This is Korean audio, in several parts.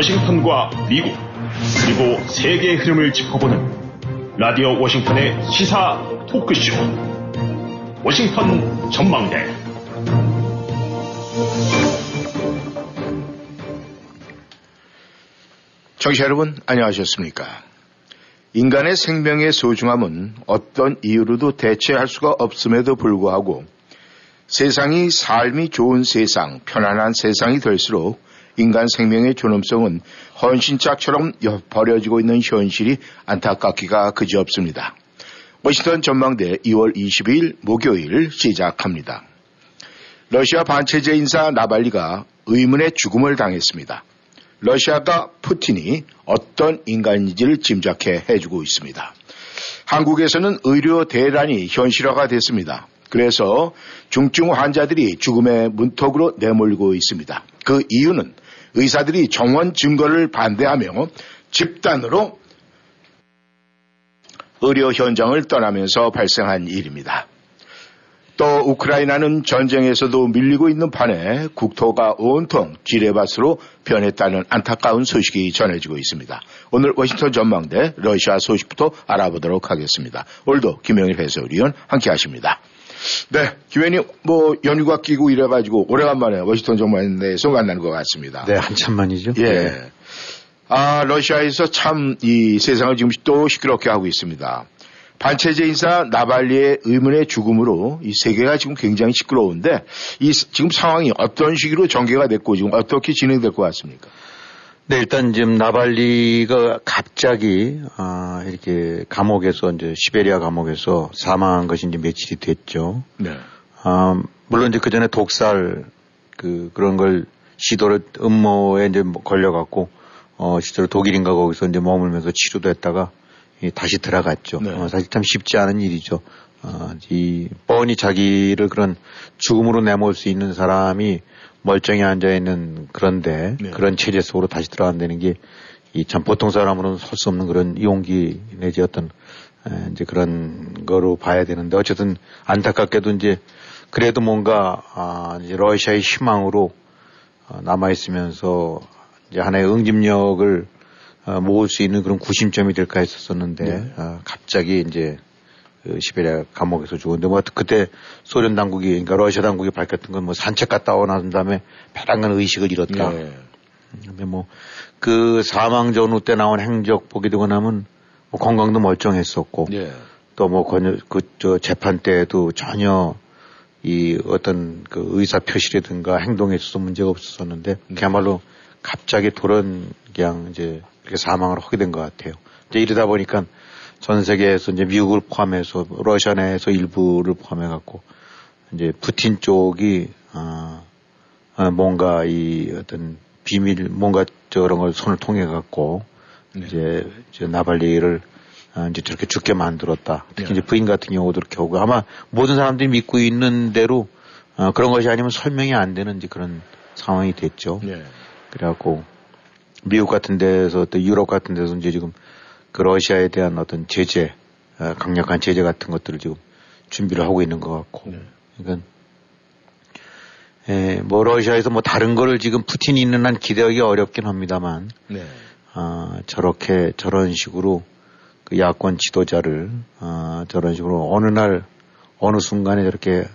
워싱턴과 미국 그리고 세계의 흐름을 짚어보는 라디오 워싱턴의 시사 토크쇼 워싱턴 전망대 청취자 여러분 안녕하셨습니까? 인간의 생명의 소중함은 어떤 이유로도 대체할 수가 없음에도 불구하고 세상이 삶이 좋은 세상, 편안한 세상이 될수록 인간 생명의 존엄성은 헌신짝처럼 버려지고 있는 현실이 안타깝기가 그지없습니다. 워싱턴 전망대 2월 22일 목요일 시작합니다. 러시아 반체제 인사 나발리가 의문의 죽음을 당했습니다. 러시아가 푸틴이 어떤 인간인지를 짐작해 해주고 있습니다. 한국에서는 의료 대란이 현실화가 됐습니다. 그래서 중증 환자들이 죽음의 문턱으로 내몰리고 있습니다. 그 이유는 의사들이 정원 증거를 반대하며 집단으로 의료 현장을 떠나면서 발생한 일입니다. 또 우크라이나는 전쟁에서도 밀리고 있는 판에 국토가 온통 지뢰밭으로 변했다는 안타까운 소식이 전해지고 있습니다. 오늘 워싱턴 전망대 러시아 소식부터 알아보도록 하겠습니다. 오늘도 김영일 해설위원 함께 하십니다. 네, 김현이 뭐 연휴가 끼고 이래가지고 오래간만에 워싱턴 전망대에서 만나는 것 같습니다. 네, 한참 만이죠. 예. 네. 아, 러시아에서 참 이 세상을 지금 또 시끄럽게 하고 있습니다. 반체제 인사 나발리의 의문의 죽음으로 이 세계가 지금 굉장히 시끄러운데 이 지금 상황이 어떤 식으로 전개가 됐고 지금 어떻게 진행될 것 같습니까? 네, 일단 지금 나발리가 갑자기 아, 이렇게 감옥에서 이제 시베리아 감옥에서 사망한 것이 이제 며칠이 됐죠. 네. 아, 물론 이제 그 전에 독살 그 그런 걸 시도를 음모에 이제 걸려갖고 어 실제로 독일인가 거기서 이제 머물면서 치료도 했다가 다시 들어갔죠. 네. 어, 사실 참 쉽지 않은 일이죠. 어, 이 뻔히 자기를 그런 죽음으로 내몰 수 있는 사람이 멀쩡히 앉아 있는 그런데 네. 그런 체제 속으로 다시 들어간다는 게 이 참 보통 사람으로는 설 수 없는 그런 용기 내지 어떤 에, 이제 그런 거로 봐야 되는데 어쨌든 안타깝게도 이제 그래도 뭔가 아, 이제 러시아의 희망으로 어, 남아 있으면서 이제 하나의 응집력을 어, 모을 수 있는 그런 구심점이 될까 했었었는데 네. 어, 갑자기 이제 그 시베리아 감옥에서 죽었는데 뭐 그때 소련 당국이 그러니까 러시아 당국이 밝혔던 건 뭐 산책 갔다 오난 다음에 배란간 의식을 잃었다. 네. 근데 뭐 그 사망 전후 때 나온 행적 보게 되고 나면 뭐 건강도 멀쩡했었고 네. 또뭐 그저 재판 때도 전혀 이 어떤 그 의사 표시라든가 행동에 있어서 문제가 없었었는데 네. 그야말로 갑자기 돌은 그냥 이제 이렇게 사망을 하게 된 것 같아요. 이제 이러다 보니까 전 세계에서 이제 미국을 포함해서 러시아 내에서 일부를 포함해 갖고 이제 푸틴 쪽이 아, 아 뭔가 이 어떤 비밀 뭔가 저런 걸 손을 통해 갖고 네. 이제 저 나발리를 아, 이제 저렇게 죽게 만들었다. 특히 네. 이제 부인 같은 경우도 그렇게 오고 아마 모든 사람들이 믿고 있는 대로 아, 그런 것이 아니면 설명이 안 되는 이제 그런 상황이 됐죠. 네. 그래갖고 미국 같은 데서 또 유럽 같은 데서 이제 지금 그 러시아에 대한 어떤 제재, 어, 강력한 제재 같은 것들을 지금 준비를 하고 있는 것 같고. 네. 그러니까, 예, 뭐 러시아에서 뭐 다른 거를 지금 푸틴이 있는 한 기대하기 어렵긴 합니다만, 네. 아, 저렇게 저런 식으로 그 야권 지도자를 아, 저런 식으로 어느 날 어느 순간에 저렇게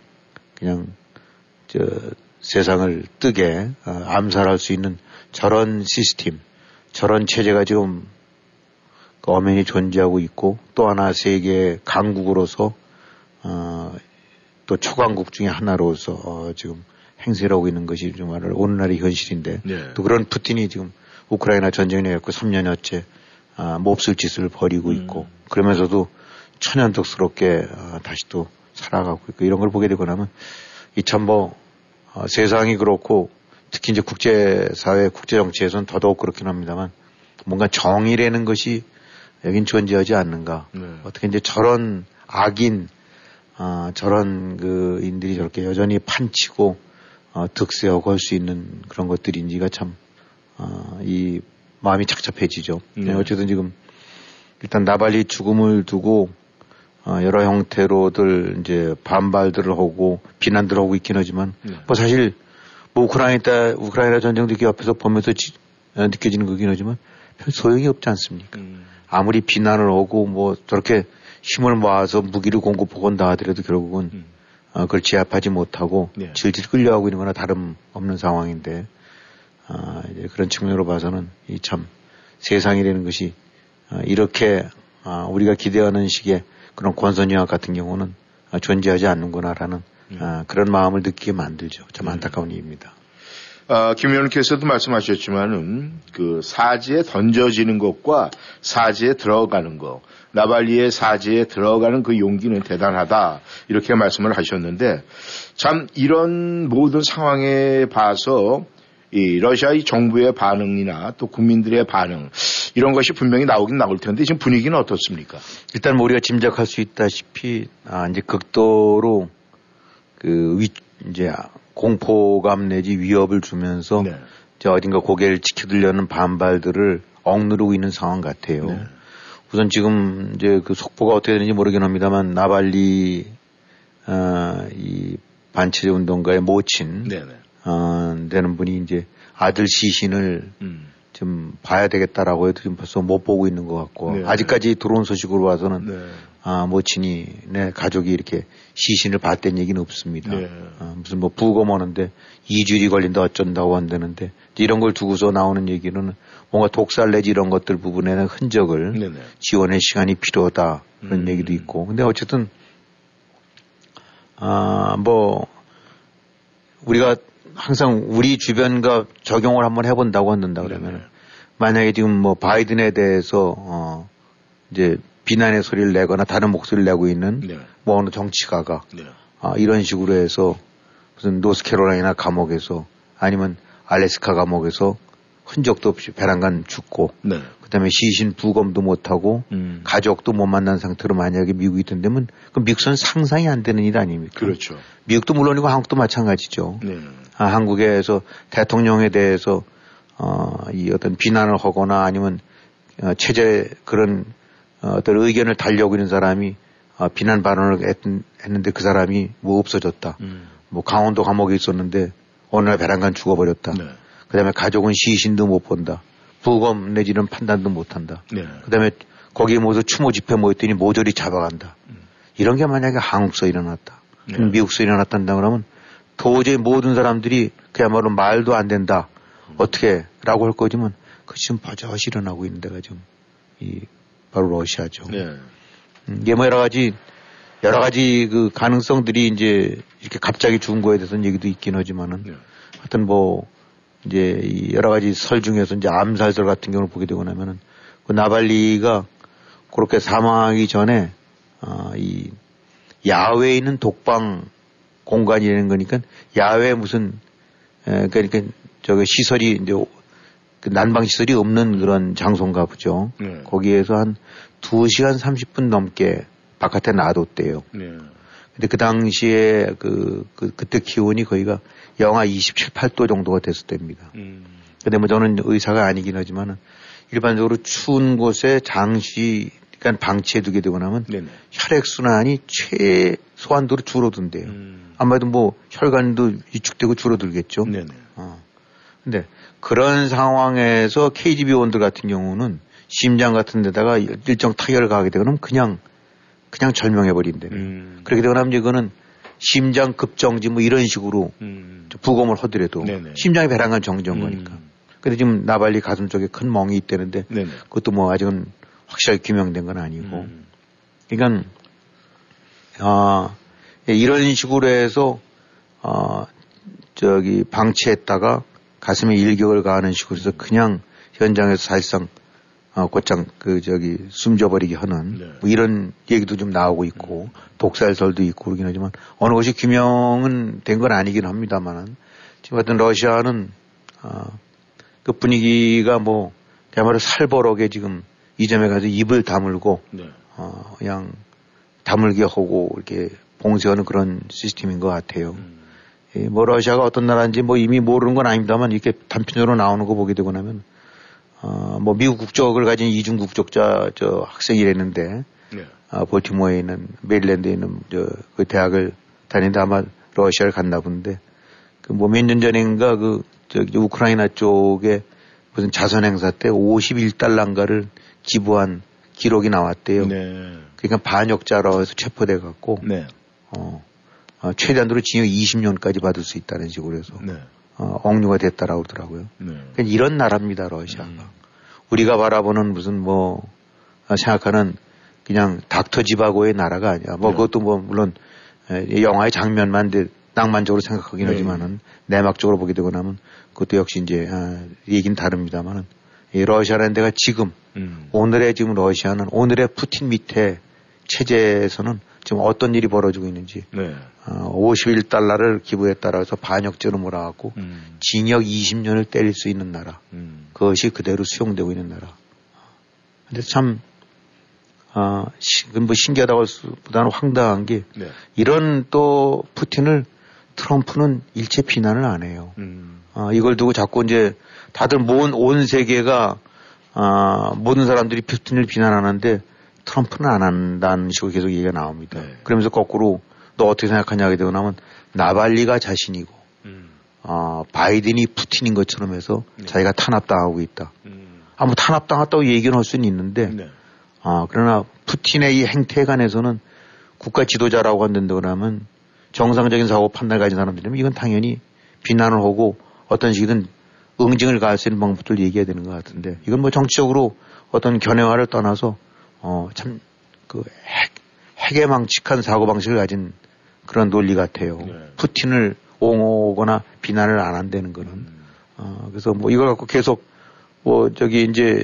그냥 저 세상을 뜨게 어, 암살할 수 있는 저런 시스템, 저런 체제가 지금 그 엄연히 존재하고 있고 또 하나 세계 강국으로서 어, 또 초강국 중의 하나로서 어, 지금 행세를 하고 있는 것이 정말 오늘날의 현실인데 네. 또 그런 푸틴이 지금 우크라이나 전쟁이 내고 3년여째 아, 몹쓸 짓을 벌이고 음. 있고 그러면서도 천연덕스럽게 아, 다시 또 살아가고 있고 이런 걸 보게 되고 나면 이참 뭐 어, 세상이 그렇고 특히 이제 국제사회, 국제정치에서는 더더욱 그렇긴 합니다만 뭔가 정의라는 것이 여긴 존재하지 않는가. 네. 어떻게 이제 저런 악인, 어, 저런 그 인들이 저렇게 여전히 판치고 어, 득세하고 할 수 있는 그런 것들인지가 참, 어, 이 마음이 착잡해지죠. 네. 어쨌든 지금 일단 나발리 죽음을 두고 어, 여러 형태로들 이제 반발들을 하고 비난들을 하고 있긴 하지만 네. 뭐 사실 뭐 우크라이나 우크라이나 전쟁도 이렇게 옆에서 보면서 지, 느껴지는 거긴 하지만 별 소용이 없지 않습니까? 음. 아무리 비난을 하고 뭐 저렇게 힘을 모아서 무기를 공급하건다 하더라도 결국은 음. 어, 그걸 제압하지 못하고 네. 질질 끌려가고 있는 거나 다름없는 상황인데 아, 이제 그런 측면으로 봐서는 이 참 세상이라는 것이 아, 이렇게 아, 우리가 기대하는 식의 그런 권선영학 같은 경우는 아, 존재하지 않는구나라는 음. 아, 그런 마음을 느끼게 만들죠. 참 음. 안타까운 일입니다. 아, 김 의원께서도 말씀하셨지만은 그 사지에 던져지는 것과 사지에 들어가는 것, 나발리의 사지에 들어가는 그 용기는 대단하다 이렇게 말씀을 하셨는데 참 이런 모든 상황에 봐서 이 러시아의 정부의 반응이나 또 국민들의 반응 이런 것이 분명히 나오긴 나올 텐데 지금 분위기는 어떻습니까? 일단 뭐 우리가 짐작할 수 있다시피 아 이제 극도로 그 위, 이제 공포감 내지 위협을 주면서 네. 이제 어딘가 고개를 지켜들려는 반발들을 억누르고 있는 상황 같아요. 네. 우선 지금 이제 그 속보가 어떻게 되는지 모르긴 합니다만 나발리 어, 이 반체제 운동가의 모친 네, 네. 어, 되는 분이 이제 아들 시신을 음. 좀 봐야 되겠다라고 해도 지금 벌써 못 보고 있는 것 같고 네. 아직까지 들어온 소식으로 봐서는 네. 아, 모친이 내 가족이 이렇게 시신을 봤다는 얘기는 없습니다. 네. 아, 무슨 뭐 부검하는데 2주일이 걸린다 어쩐다고 한다는데 이런 걸 두고서 나오는 얘기는 뭔가 독살 내지 이런 것들 부분에는 흔적을 네네. 네. 지원의 시간이 필요하다 그런 음. 얘기도 있고 근데 어쨌든 아, 뭐 우리가 항상 우리 주변과 적용을 한번 해본다고 한다 그러면 네. 만약에 지금 뭐 바이든에 대해서 어 이제 비난의 소리를 내거나 다른 목소리를 내고 있는 네. 뭐 어느 정치가가 네. 아, 이런 식으로 해서 무슨 노스캐롤라이나 감옥에서 아니면 알래스카 감옥에서 흔적도 없이 베란간 죽고 네. 그다음에 시신 부검도 못하고 음. 가족도 못 만난 상태로 만약에 미국이 있던데면 그 미국은 상상이 안 되는 일 아닙니까? 그렇죠. 미국도 물론이고 한국도 마찬가지죠. 네. 아, 한국에서 대통령에 대해서 어, 이 어떤 비난을 하거나 아니면 어, 체제 그런 어, 어떤 의견을 달려고 있는 사람이 어, 비난 발언을 했, 는데그 사람이 뭐 없어졌다. 음. 뭐 강원도 감옥에 있었는데 어느 날 베란간 죽어버렸다. 네. 그 다음에 가족은 시신도 못 본다. 부검 내지는 판단도 못 한다. 네. 그 다음에 거기에 모두 추모 집회 모였더니 모조리 잡아간다. 음. 이런 게 만약에 한국서 일어났다. 네. 미국서 일어났단다 그러면 도저히 모든 사람들이 그야말로 말도 안 된다. 음. 어떻게 라고 할 거지만 그 지금 버젓이 일어나고 있는 데가 좀이 바로 러시아죠. 네. 음, 이게 뭐 여러 가지 여러 가지 그 가능성들이 이제 이렇게 갑자기 죽은 거에 대해서는 얘기도 있긴 하지만은 네. 하여튼 뭐 이제 여러 가지 설 중에서 이제 암살설 같은 경우를 보게 되고 나면은 그 나발리가 그렇게 사망하기 전에 어, 이 야외에 있는 독방 공간이라는 거니까 야외 무슨 에, 그러니까 저기 시설이 이제 그 난방 시설이 없는 그런 장소인가 보죠. 네. 거기에서 한 2시간 30분 넘게 바깥에 놔뒀대요. 네. 근데 그 당시에 그, 그, 그때 기온이 거의가 영하 27, 8도 정도가 됐을 때입니다. 음. 근데 뭐 저는 의사가 아니긴 하지만은 일반적으로 추운 곳에 장시, 그러니까 방치해 두게 되고 나면 네네. 혈액순환이 최소한도로 줄어든대요. 음. 아마도 뭐 혈관도 위축되고 줄어들겠죠. 네네. 어. 근데 그런 상황에서 KGB 원들 같은 경우는 심장 같은 데다가 일정 타격을 가게 되면 그냥 그냥 절명해 버린대. 음. 그렇게 되고 나면 이거는 심장 급정지 뭐 이런 식으로 음. 부검을 하더라도 네네. 심장이 배란간 정지한 음. 거니까. 근데 지금 나발리 가슴 쪽에 큰 멍이 있다는데 네네. 그것도 뭐 아직은 확실하게 규명된 건 아니고. 음. 그러니까 아 이런 식으로 해서 어 저기 방치했다가 가슴에 일격을 가하는 식으로 해서 그냥 현장에서 사실상 어, 곧장 그 저기 숨져버리게 하는 네. 뭐 이런 얘기도 좀 나오고 있고 음. 독살설도 있고 그러긴 하지만 어느 것이 규명은 된 건 아니긴 합니다만은 지금 같은 러시아는 어, 그 분위기가 뭐 그야말로 살벌하게 지금 이 점에 가서 입을 다물고 네. 어, 그냥 다물게 하고 이렇게 봉쇄하는 그런 시스템인 것 같아요. 음. 예, 뭐 러시아가 어떤 나라인지 뭐 이미 모르는 건 아닙니다만 이렇게 단편적으로 나오는 거 보게 되고 나면 어, 뭐 미국 국적을 가진 이중 국적자 저 학생이랬는데 네. 어, 볼티모어에 있는 메릴랜드에 있는 저 그 대학을 다니는데 아마 러시아를 갔나 본데 그 뭐 몇 년 전인가 그 저기 우크라이나 쪽에 무슨 자선 행사 때 51달러인가를 기부한 기록이 나왔대요. 네. 그러니까 반역자로 해서 체포돼 갖고 네. 어, 어, 최대한으로 징역 20년까지 받을 수 있다는 식으로 해서 네. 어, 억류가 됐다라고 그러더라고요. 네. 그러니까 이런 나라입니다, 러시아가. 음. 우리가 바라보는 무슨 뭐 어, 생각하는 그냥 닥터 집하고의 나라가 아니야. 뭐 네. 그것도 뭐 물론 영화의 장면만 낭만적으로 생각하긴 네. 하지만은 내막적으로 보게 되고 나면 그것도 역시 이제 아, 얘기는 다릅니다만은 이 러시아라는 데가 지금 음. 오늘의 지금 러시아는 오늘의 푸틴 밑에 체제에서는 지금 어떤 일이 벌어지고 있는지 네. 어, 51달러를 기부했다라 해서 반역죄로 몰아갖고 음. 징역 20년을 때릴 수 있는 나라 음. 그것이 그대로 수용되고 있는 나라 근데 참 아, 시, 뭐 신기하다고 할 수보다는 황당한 게 네. 이런 또 푸틴을 트럼프는 일체 비난을 안 해요. 음. 아, 이걸 두고 자꾸 이제 다들 온, 온 세계가 아, 모든 사람들이 푸틴을 비난하는데 트럼프는 안 한다는 식으로 계속 얘기가 나옵니다. 네. 그러면서 거꾸로 너 어떻게 생각하냐 하게 되고 나면 나발리가 자신이고 음. 아, 바이든이 푸틴인 것처럼 해서 네. 자기가 탄압당하고 있다. 음. 아, 뭐 탄압당했다고 얘기는 할 수는 있는데 네. 아, 그러나 푸틴의 이 행태에 관해서는 국가 지도자라고 한다고 하면 정상적인 사고 판단을 가진 사람들이면 이건 당연히 비난을 하고 어떤 식이든 응징을 가할 수 있는 방법들을 얘기해야 되는 것 같은데 이건 뭐 정치적으로 어떤 견해화를 떠나서 어, 참, 그, 핵, 핵에 망측한 사고방식을 가진 그런 논리 같아요. 네. 푸틴을 옹호하거나 비난을 안 한다는 거는. 음. 어, 그래서 뭐 이걸 갖고 계속 뭐 저기 이제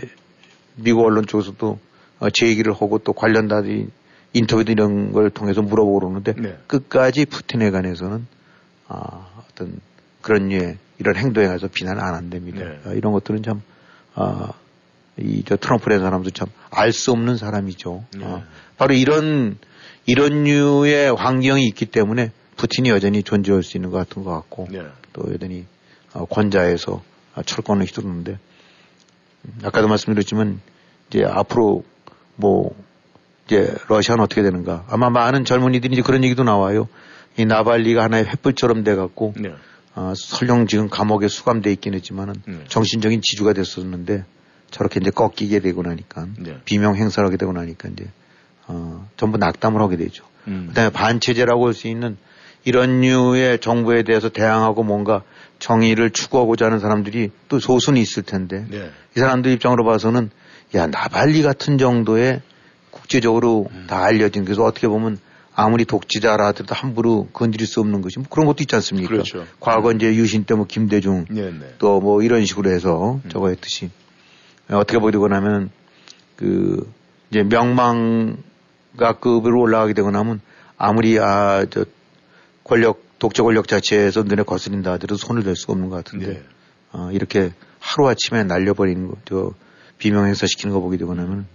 미국 언론 쪽에서도 어, 제 얘기를 하고 또 관련다들이 인터뷰 이런 걸 통해서 물어보고 그러는데 네. 끝까지 푸틴에 관해서는 아, 어떤 그런 류의 이런 행동에 관해서 비난 안 한답니다. 네. 아, 이런 것들은 참 아, 이 저 트럼프라는 사람도 참 알 수 없는 사람이죠. 네. 어, 바로 이런 이런 류의 환경이 있기 때문에 푸틴이 여전히 존재할 수 있는 것 같은 것 같고 네. 또 여전히 어, 권좌에서 철권을 휘두르는데 음, 아까도 말씀드렸지만 이제 앞으로 뭐 이제 러시아는 어떻게 되는가 아마 많은 젊은이들이 이제 그런 얘기도 나와요. 이 나발리가 하나의 횃불처럼 돼 갖고 네. 어, 설령 지금 감옥에 수감돼 있긴 했지만은 네. 정신적인 지주가 됐었는데 저렇게 이제 꺾이게 되고 나니까 네. 비명 행사를 하게 되고 나니까 이제 어, 전부 낙담을 하게 되죠. 음. 그다음에 반체제라고 할 수 있는 이런 류의 정부에 대해서 대항하고 뭔가 정의를 추구하고자 하는 사람들이 또 소순이 있을 텐데 네. 이 사람들 입장으로 봐서는 야 나발리 같은 정도의 국제적으로 음. 다 알려진 그래서 어떻게 보면 아무리 독재자라 하더라도 함부로 건드릴 수 없는 것이 뭐 그런 것도 있지 않습니까? 그렇죠. 과거 음. 이제 유신 때 뭐 김대중 네, 네. 또뭐 이런 식으로 해서 음. 저거 했듯이 어떻게 보되고 나면 그 이제 명망가 급으로 올라가게 되고 나면 아무리 아 저 권력 독재 권력 자체에서 눈에 거스린다 하더라도 손을 댈 수가 없는 것 같은데 네. 어, 이렇게 하루 아침에 날려버리는 거, 저 비명 행사 시키는 거 보게 되고 나면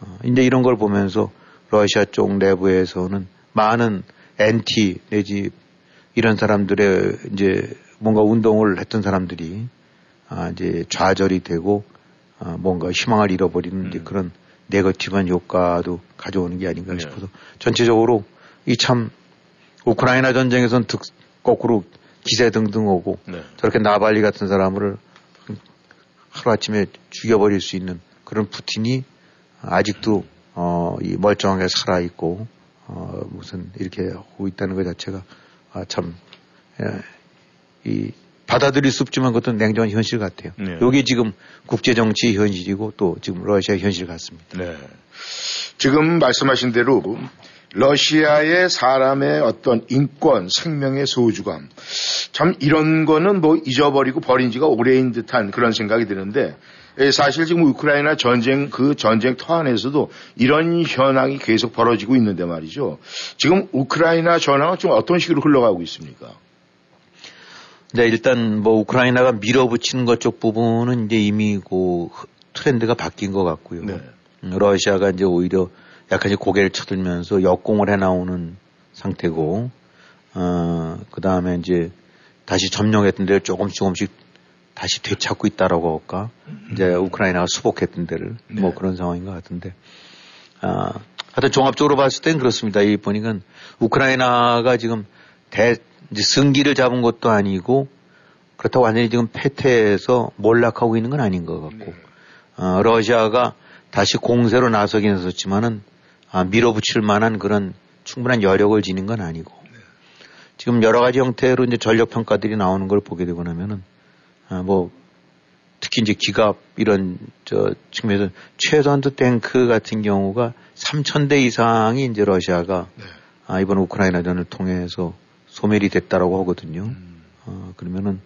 어, 이제 이런 걸 보면서 러시아 쪽 내부에서는 많은 엔티 내지 이런 사람들의 이제 뭔가 운동을 했던 사람들이 아 이제 좌절이 되고 어, 뭔가 희망을 잃어버리는 음. 그런 네거티브한 효과도 가져오는 게 아닌가 네. 싶어서 전체적으로 이 참 우크라이나 전쟁에선 득, 거꾸로 기세 등등 오고 네. 저렇게 나발리 같은 사람을 하루아침에 죽여버릴 수 있는 그런 푸틴이 아직도 어, 이 멀쩡하게 살아있고 어, 무슨 이렇게 하고 있다는 것 자체가 아, 참, 예, 이 받아들일 수 없지만 그것도 냉정한 현실 같아요. 네. 이게 지금 국제정치 현실이고 또 지금 러시아 현실 같습니다. 네. 지금 말씀하신 대로 러시아의 사람의 어떤 인권, 생명의 소주감. 참 이런 거는 뭐 잊어버리고 버린 지가 오래인 듯한 그런 생각이 드는데 예, 사실 지금 우크라이나 전쟁 그 전쟁 터 안에서도 이런 현황이 계속 벌어지고 있는데 말이죠. 지금 우크라이나 전황은 좀 어떤 식으로 흘러가고 있습니까? 네, 일단 뭐 우크라이나가 밀어붙이는 것 쪽 부분은 이제 이미 그 트렌드가 바뀐 것 같고요. 네. 음, 러시아가 이제 오히려 약간 이제 고개를 쳐들면서 역공을 해 나오는 상태고, 어, 그 다음에 이제 다시 점령했던 데를 조금씩 조금씩 다시 되찾고 있다라고 할까. 이제 우크라이나가 수복했던 데를 네. 뭐 그런 상황인 것 같은데, 아, 하여튼 종합적으로 봤을 땐 그렇습니다. 이 보니까 우크라이나가 지금 대, 이제 승기를 잡은 것도 아니고 그렇다고 완전히 지금 패퇴해서 몰락하고 있는 건 아닌 것 같고 네. 어, 러시아가 다시 공세로 나서긴 했었지만은 아, 밀어붙일 만한 그런 충분한 여력을 지닌 건 아니고 네. 지금 여러 가지 형태로 이제 전력 평가들이 나오는 걸 보게 되고 나면은 아, 뭐 특히 이제 기갑 이런 저 측면에서 최전투 탱크 같은 경우가 3,000대 이상이 이제 러시아가 네. 아, 이번 우크라이나전을 통해서 소멸이 됐다라고 하거든요. 음. 어, 그러면은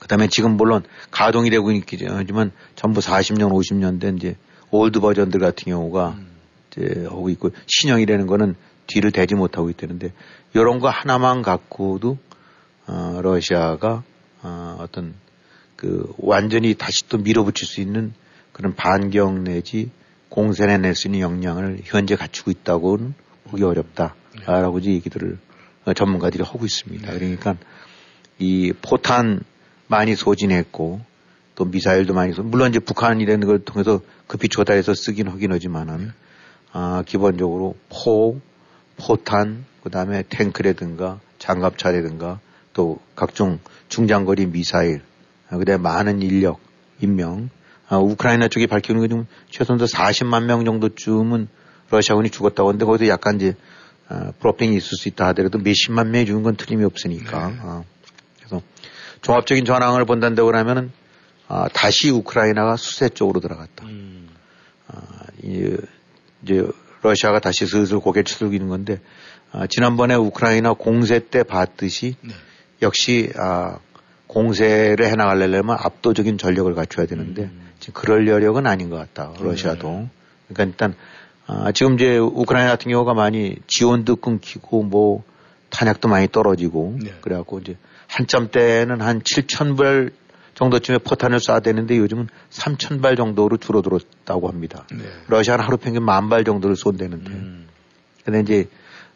그 다음에 지금 물론 가동이 되고 있긴 하지만 전부 40년, 50년 된 이제 old 버전들 같은 경우가 음. 이제 하고 있고 신형이라는 거는 뒤를 대지 못하고 있다는데 이런 거 하나만 갖고도 어, 러시아가 어, 어떤 그 완전히 다시 또 밀어붙일 수 있는 그런 반경 내지 공세에 낼수 있는 역량을 현재 갖추고 있다고는 보기 어렵다라고 네. 얘기들을 어, 전문가들이 하고 있습니다. 네. 그러니까 이 포탄 많이 소진했고 또 미사일도 많이 소 물론 이제 북한이라는 걸 통해서 급히 조달해서 쓰긴 하긴 하지만은 아 기본적으로 포, 포탄, 그 다음에 탱크라든가 장갑차라든가 또 각종 중장거리 미사일, 아, 그다음에 많은 인력, 인명, 아, 우크라이나 쪽이 밝히는 게 좀 최소한 40만 명 정도쯤은 러시아군이 죽었다고 하는데 거기서 약간 이제 아, 프로핑이 있을 수 있다 하더라도 몇십만 명이 죽은 건 틀림이 없으니까. 네. 아, 그래서 종합적인 전황을 본다고 그러면은 아, 다시 우크라이나가 수세 쪽으로 들어갔다. 음. 아, 이, 이제 러시아가 다시 슬슬 고개를 숙이는 건데 아, 지난번에 우크라이나 공세 때 봤듯이 네. 역시 아, 공세를 해나가려면 압도적인 전력을 갖춰야 되는데 음. 지금 그럴 여력은 아닌 것 같다. 러시아도. 네. 그러니까 일단 아, 지금 이제 우크라이나 같은 경우가 많이 지원도 끊기고 뭐 탄약도 많이 떨어지고 네. 그래갖고 이제 한참 때는 한 7천 발 정도쯤에 포탄을 쏴야 되는데 요즘은 3천 발 정도로 줄어들었다고 합니다. 네. 러시아는 하루 평균 만 발 정도를 쏜다는데. 음. 근데 이제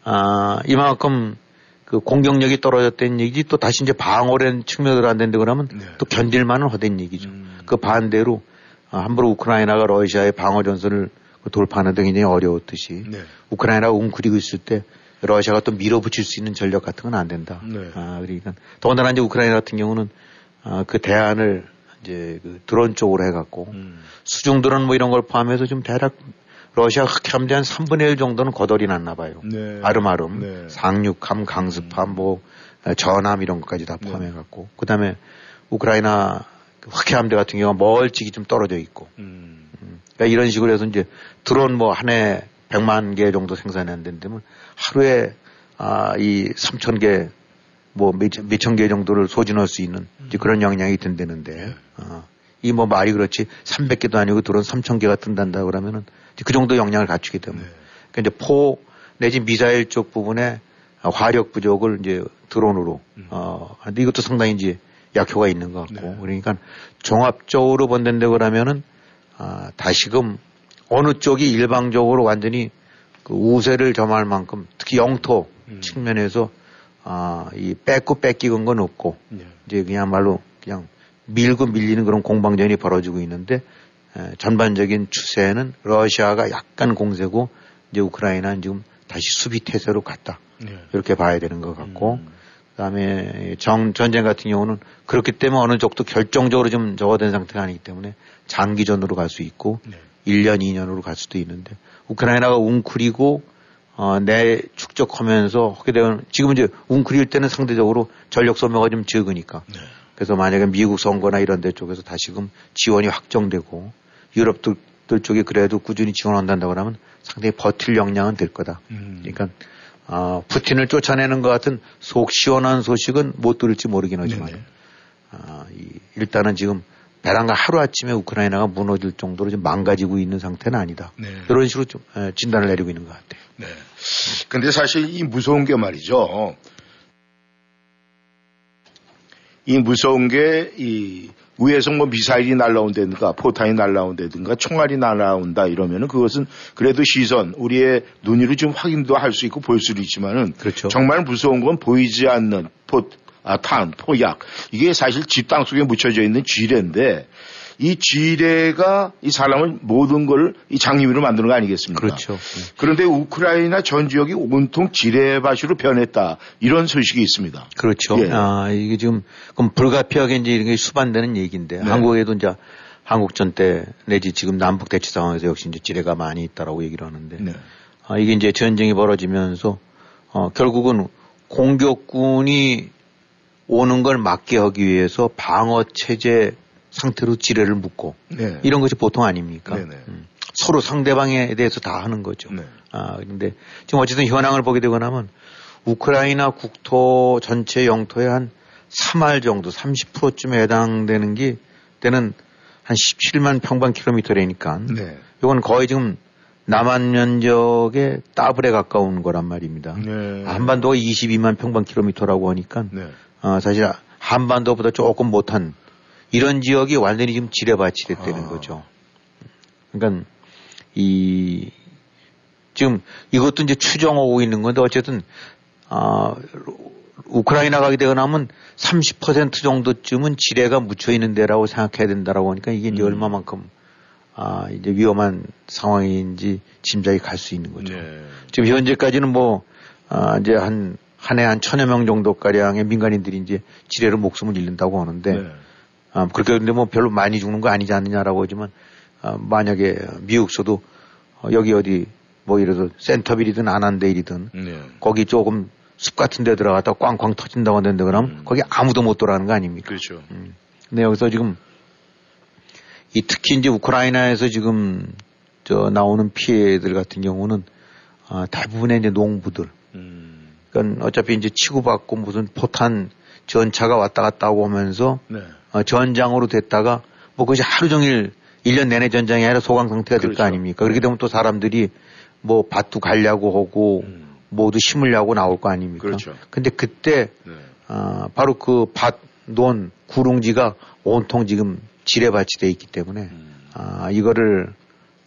아 이만큼 그 공격력이 떨어졌다는 얘기지 또 다시 이제 방어라는 측면으로 안 된다 그러면 네. 또 견딜만은 하다는 얘기죠. 음. 그 반대로 아, 함부로 우크라이나가 러시아의 방어 전선을 돌파하는 데 굉장히 어려웠듯이 네. 우크라이나가 웅크리고 있을 때 러시아가 또 밀어붙일 수 있는 전력 같은 건 안 된다. 네. 아, 그러니까 더군다나 이제 우크라이나 같은 경우는 아, 그 대안을 이제 그 드론 쪽으로 해갖고 음. 수중 드론 뭐 이런 걸 포함해서 좀 대략 러시아 흑함대 한 3분의 1 정도는 거덜이 났나 봐요. 네. 아름아름, 네. 상륙함, 강습함, 음. 뭐 전함 이런 것까지 다 네. 포함해갖고 그 다음에 우크라이나 흑해함대 같은 경우가 멀찍이 좀 떨어져 있고 음. 음. 그러니까 이런 식으로 해서 이제 드론 뭐 한 해 100만 개 정도 생산이 안 된다면 하루에 아, 이 3천 개, 뭐 몇 천 개 정도를 소진할 수 있는 이제 그런 역량이 든다는데, 어, 이 뭐 말이 그렇지 300개도 아니고 드론 3천 개가 뜬단다 그러면은 그 정도 역량을 갖추기 때문에. 네. 그러니까 이제 포 내지 미사일 쪽 부분에 화력 부족을 이제 드론으로, 음. 어, 근데 이것도 상당히 이제 약효가 있는 것 같고. 네. 그러니까 종합적으로 본다는데 그러면은, 아, 다시금 어느 쪽이 일방적으로 완전히 그 우세를 점할 만큼 특히 영토 음. 측면에서 아, 이 뺏고 뺏기건 건 없고 네. 이제 그냥말로 그냥 밀고 밀리는 그런 공방전이 벌어지고 있는데 에, 전반적인 추세는 러시아가 약간 공세고 이제 우크라이나는 지금 다시 수비 태세로 갔다. 네. 이렇게 봐야 되는 것 같고 음. 그다음에 정 전쟁 같은 경우는 그렇기 때문에 어느 쪽도 결정적으로 좀 적어된 상태가 아니기 때문에 장기전으로 갈 수 있고 네. 1년, 2년으로 갈 수도 있는데 우크라이나가 웅크리고 어, 내 축적하면서 하게 되면 지금 이제 웅크릴 때는 상대적으로 전력 소모가 좀 적으니까. 네. 그래서 만약에 미국 선거나 이런 데 쪽에서 다시금 지원이 확정되고 유럽들 쪽이 그래도 꾸준히 지원한다고 하면 상당히 버틸 역량은 될 거다. 음. 그러니까 어, 푸틴을 쫓아내는 것 같은 속 시원한 소식은 못 들을지 모르긴 하지만 어, 이, 일단은 지금 배란가 하루아침에 우크라이나가 무너질 정도로 좀 망가지고 있는 상태는 아니다. 네. 이런 식으로 좀 진단을 내리고 있는 것 같아요. 네. 근데 사실 이 무서운 게 말이죠. 이 무서운 게 이 위에서 뭐 미사일이 날라온다든가 포탄이 날라온다든가 총알이 날라온다 이러면은 그것은 그래도 시선 우리의 눈으로 좀 확인도 할 수 있고 볼 수도 있지만은 그렇죠. 정말 무서운 건 보이지 않는 포, 아, 탄, 포약. 이게 사실 집 땅 속에 묻혀져 있는 쥐레인데 이 지뢰가 이 사람을 모든 걸 이 장님으로 만드는 거 아니겠습니까? 그렇죠. 그런데 우크라이나 전 지역이 온통 지뢰밭으로 변했다 이런 소식이 있습니다. 그렇죠. 예. 아 이게 지금 그럼 불가피하게 이제 이게 수반되는 얘기인데 네. 한국에도 이제 한국전 때 내지 지금 남북 대치 상황에서 역시 이제 지뢰가 많이 있다라고 얘기를 하는데 네. 아, 이게 이제 전쟁이 벌어지면서 어, 결국은 공격군이 오는 걸 막게 하기 위해서 방어 체제 상태로 지뢰를 묶고 네. 이런 것이 보통 아닙니까? 네, 네. 음. 서로 상대방에 대해서 다 하는 거죠. 네. 아, 근데 지금 어쨌든 현황을 보게 되고 나면 우크라이나 국토 전체 영토의 한 3할 정도 30%쯤에 해당되는 게 때는 한 17만 평방 킬로미터라니까. 네. 이건 거의 지금 남한 면적의 따블에 가까운 거란 말입니다. 네. 한반도가 22만 평방 킬로미터라고 하니까 네. 어, 사실 한반도보다 조금 못한 이런 지역이 완전히 지금 지뢰밭이 됐다는 아. 거죠. 그러니까 이 지금 이것도 이제 추정하고 있는 건데 어쨌든 아 우크라이나 가게 되거나 하면 30% 정도쯤은 지뢰가 묻혀 있는 데라고 생각해야 된다라고 하니까 이게 이제 음. 얼마만큼 아 이제 위험한 상황인지 짐작이 갈 수 있는 거죠. 네. 지금 현재까지는 뭐 아, 이제 한 한 해 한 천여 명 정도 가량의 민간인들이 이제 지뢰로 목숨을 잃는다고 하는데 네. 아, 그렇게 근데 뭐 별로 많이 죽는 거 아니지 않느냐라고 하지만 아, 만약에 미국서도 어, 여기 어디 뭐 들어 센터빌이든 아난데일이든 네. 거기 조금 숲 같은 데 들어갔다 꽝꽝 터진다고 하는데 그럼 음. 거기 아무도 못 돌아가는 거 아닙니까? 그렇죠. 음. 근데 여기서 지금 이 특히 이제 우크라이나에서 지금 저 나오는 피해들 같은 경우는 아, 대부분의 이제 농부들. 음. 그러니까 어차피 이제 치고받고 무슨 포탄 전차가 왔다 갔다 하고 오면서 네. 어, 전장으로 됐다가 뭐 그것이 하루 종일 1년 내내 전장이 아니라 소강 상태가 될거 그렇죠. 아닙니까? 그렇게 되면 또 사람들이 뭐 밭도 가려고 하고 음. 모두 심으려고 나올 거 아닙니까? 그렇죠. 근데 그때 네. 어, 바로 그 밭, 논, 구릉지가 온통 지금 지뢰밭이 돼 있기 때문에 음. 아, 이거를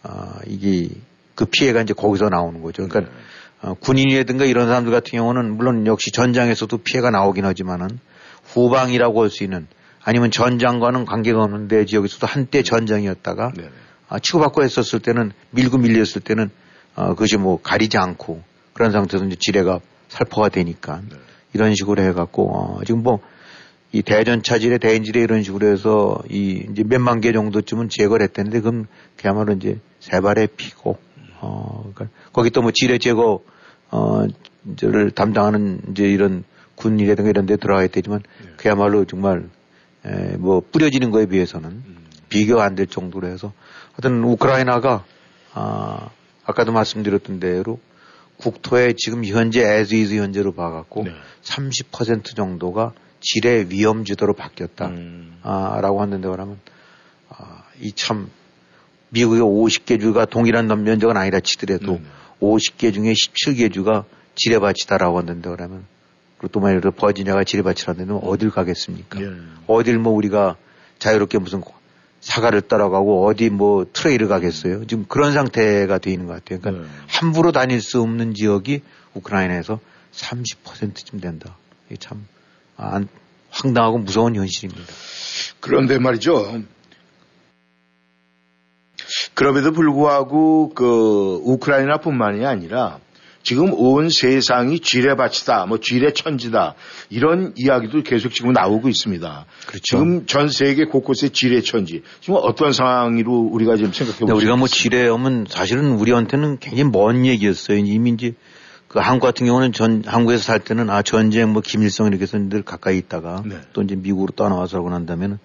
아, 이게 그 피해가 이제 거기서 나오는 거죠. 그러니까 네. 어, 군인이라든가 이런 사람들 같은 경우는 물론 역시 전장에서도 피해가 나오긴 하지만은 후방이라고 할 수 있는 아니면 전장과는 관계가 없는데 지역에서도 한때 전장이었다가 네. 아, 치고받고 했었을 때는 밀고 밀렸을 때는 어, 그것이 뭐 가리지 않고 그런 상태에서 이제 지뢰가 살포가 되니까 네. 이런 식으로 해갖고 어, 지금 뭐 이 대전차지뢰, 대인지뢰 이런 식으로 해서 이 이제 몇만 개 정도쯤은 제거를 했다는데 그건 그야말로 이제 새 발의 피고 어 그러니까 거기 또 뭐 지뢰 제거 어 를 담당하는 이제 이런 군이라든가 이런 데 들어가야 되지만 네. 그야말로 정말 에, 뭐 뿌려지는 거에 비해서는 음. 비교가 안 될 정도로 해서 하여튼 우크라이나가 아 아까도 말씀드렸던 대로 국토에 지금 현재 as is 현재로 봐갖고 네. 30% 정도가 지뢰 위험 지도로 바뀌었다. 음. 아, 라고 하는데 그러면 아, 이참 미국의 50개 주가 동일한 면적은 아니라 치더라도 음. 50개 중에 17개 주가 지뢰밭이다라고 하는데 그러면 그리고 또 만약에 버지니아가 지뢰밭이라는데 어딜 가겠습니까? 예. 어딜 뭐 우리가 자유롭게 무슨 사과를 따라가고 어디 뭐 트레이를 가겠어요. 지금 그런 상태가 돼 있는 것 같아요. 그러니까 네. 함부로 다닐 수 없는 지역이 우크라이나에서 30%쯤 된다. 이게 참 아, 황당하고 무서운 현실입니다. 그런데 말이죠. 그럼에도 불구하고 그 우크라이나뿐만이 아니라 지금 온 세상이 쥐레밭이다, 뭐 쥐레천지다 이런 이야기도 계속 지금 나오고 있습니다. 그렇죠. 지금 전 세계 곳곳에 쥐레천지 지금 어떤 상황으로 우리가 지금 생각해 보면 우리가 뭐 쥐레하면 사실은 우리한테는 굉장히 먼 얘기였어요. 이미 이제 그 한국 같은 경우는 전 한국에서 살 때는 아 전쟁 뭐 김일성 이렇게 해서 늘 가까이 있다가 네. 또 이제 미국으로 떠나와서 하고 난다면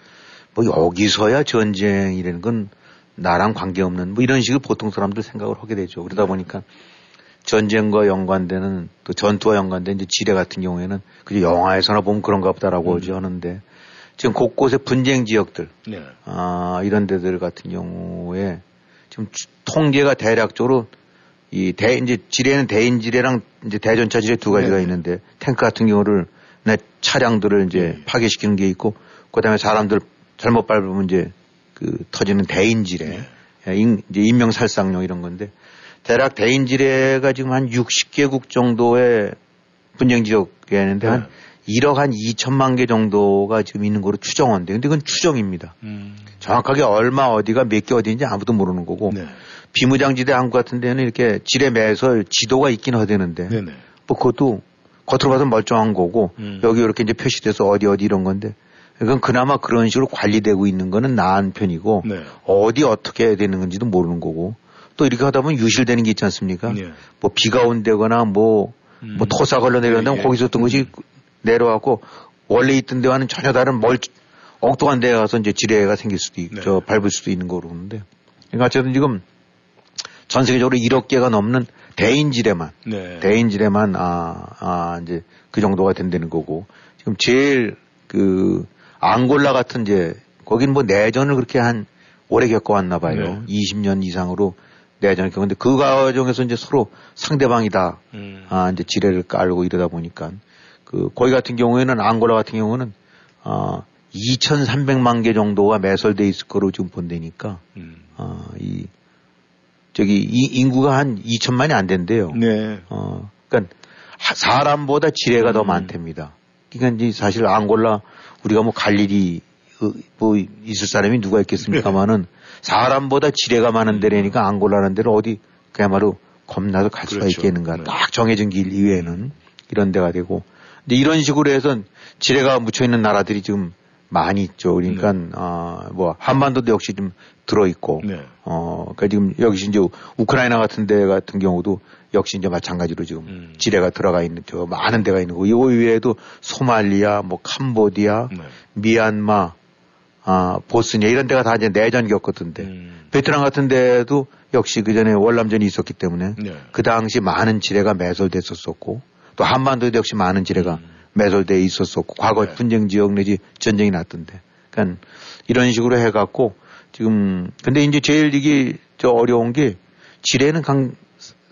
뭐 여기서야 전쟁이라는 건 나랑 관계없는 뭐 이런 식으로 보통 사람들 생각을 하게 되죠. 그러다 네. 보니까 전쟁과 연관되는 또 전투와 연관된 이제 지뢰 같은 경우에는 그 영화에서나 보면 그런가 보다라고 음. 하는데 지금 곳곳에 분쟁 지역들 네. 아, 이런 데들 같은 경우에 지금 통계가 대략적으로 이 대, 이제 지뢰는 대인 지뢰랑 이제 대전차 지뢰 두 가지가 네. 있는데 탱크 같은 경우를 내 차량들을 이제 네. 파괴시키는 게 있고 그다음에 사람들 잘못 밟으면 이제 그 터지는 대인 지뢰 네. 예, 인, 이제 인명 살상용 이런 건데 대략 대인 지뢰가 지금 한 60개국 정도의 분쟁 지역에 있는데 네. 한 1억 한 2천만 개 정도가 지금 있는 거로 추정한데 근데 그건 추정입니다. 음. 정확하게 얼마 어디가 몇 개 어디인지 아무도 모르는 거고 네. 비무장지대 한국 같은 데는 이렇게 지뢰 매설 지도가 있긴 하되는데. 뭐 그것도 겉으로 봐서 멀쩡한 거고 음. 여기 이렇게 이제 표시돼서 어디 어디 이런 건데 그건 그나마 그런 식으로 관리되고 있는 거는 나은 편이고 네. 어디 어떻게 해야 되는 건지도 모르는 거고 또 이렇게 하다 보면 유실되는 게 있지 않습니까? 네. 뭐 비가 온다거나 뭐, 음. 뭐 토사 걸려 내려온다면 예, 예. 거기서 어떤 것이 내려와고 원래 있던 데와는 전혀 다른 멀 엉뚱한 데 가서 이제 지뢰가 생길 수도 있, 네. 저 밟을 수도 있는 거로 그러는데 그러니까 어쨌든 지금 전 세계적으로 1억 개가 넘는 대인 지뢰만 네. 대인 지뢰만 아, 아 이제 그 정도가 된다는 거고 지금 제일 그 앙골라 같은 이제 거긴 뭐 내전을 그렇게 한 오래 겪어왔나 봐요. 네. 20년 이상으로 내전을 겪었는데 그 과정에서 이제 서로 상대방이다. 음. 아, 이제 지뢰를 깔고 이러다 보니까 그 거기 같은 경우에는 앙골라 같은 경우는 아, 2,300만 개 정도가 매설돼 있을 거로 지금 본다니까. 음. 아, 이 저기 이 인구가 한 2천만이 안 된대요. 네. 어, 그러니까 사람보다 지뢰가 음. 더 많답니다. 그러니까 이제 사실 앙골라 우리가 뭐 갈 일이 어, 뭐 있을 사람이 누가 있겠습니까만은 사람보다 지뢰가 많은 데라니까 앙골라는 데는 어디 그야말로 겁나도 갈 수가 그렇죠. 있겠는가. 네. 딱 정해진 길 이외에는 이런 데가 되고. 근데 이런 식으로 해서 지뢰가 묻혀 있는 나라들이 지금 많이 있죠. 그러니까 네. 어 뭐 한반도도 역시 좀 들어 있고 네. 어 그러니까 지금 여기 이제 우크라이나 같은 데 같은 경우도 역시 이제 마찬가지로 지금 음. 지뢰가 들어가 있는 저 많은 데가 있는 거고 이거 외에도 소말리아 뭐 캄보디아 네. 미얀마 아 보스니아 이런 데가 다 이제 내전 겪었던데 음. 베트남 같은 데도 역시 그 전에 월남전이 있었기 때문에 네. 그 당시 많은 지뢰가 매설됐었었고 또 한반도에도 역시 많은 지뢰가 음. 매설돼 있었었고 과거 네. 분쟁 지역 내지 전쟁이 났던데. 그러니까 이런 식으로 해갖고 지금 근데 이제 제일 이게 저 어려운 게 지뢰는 강,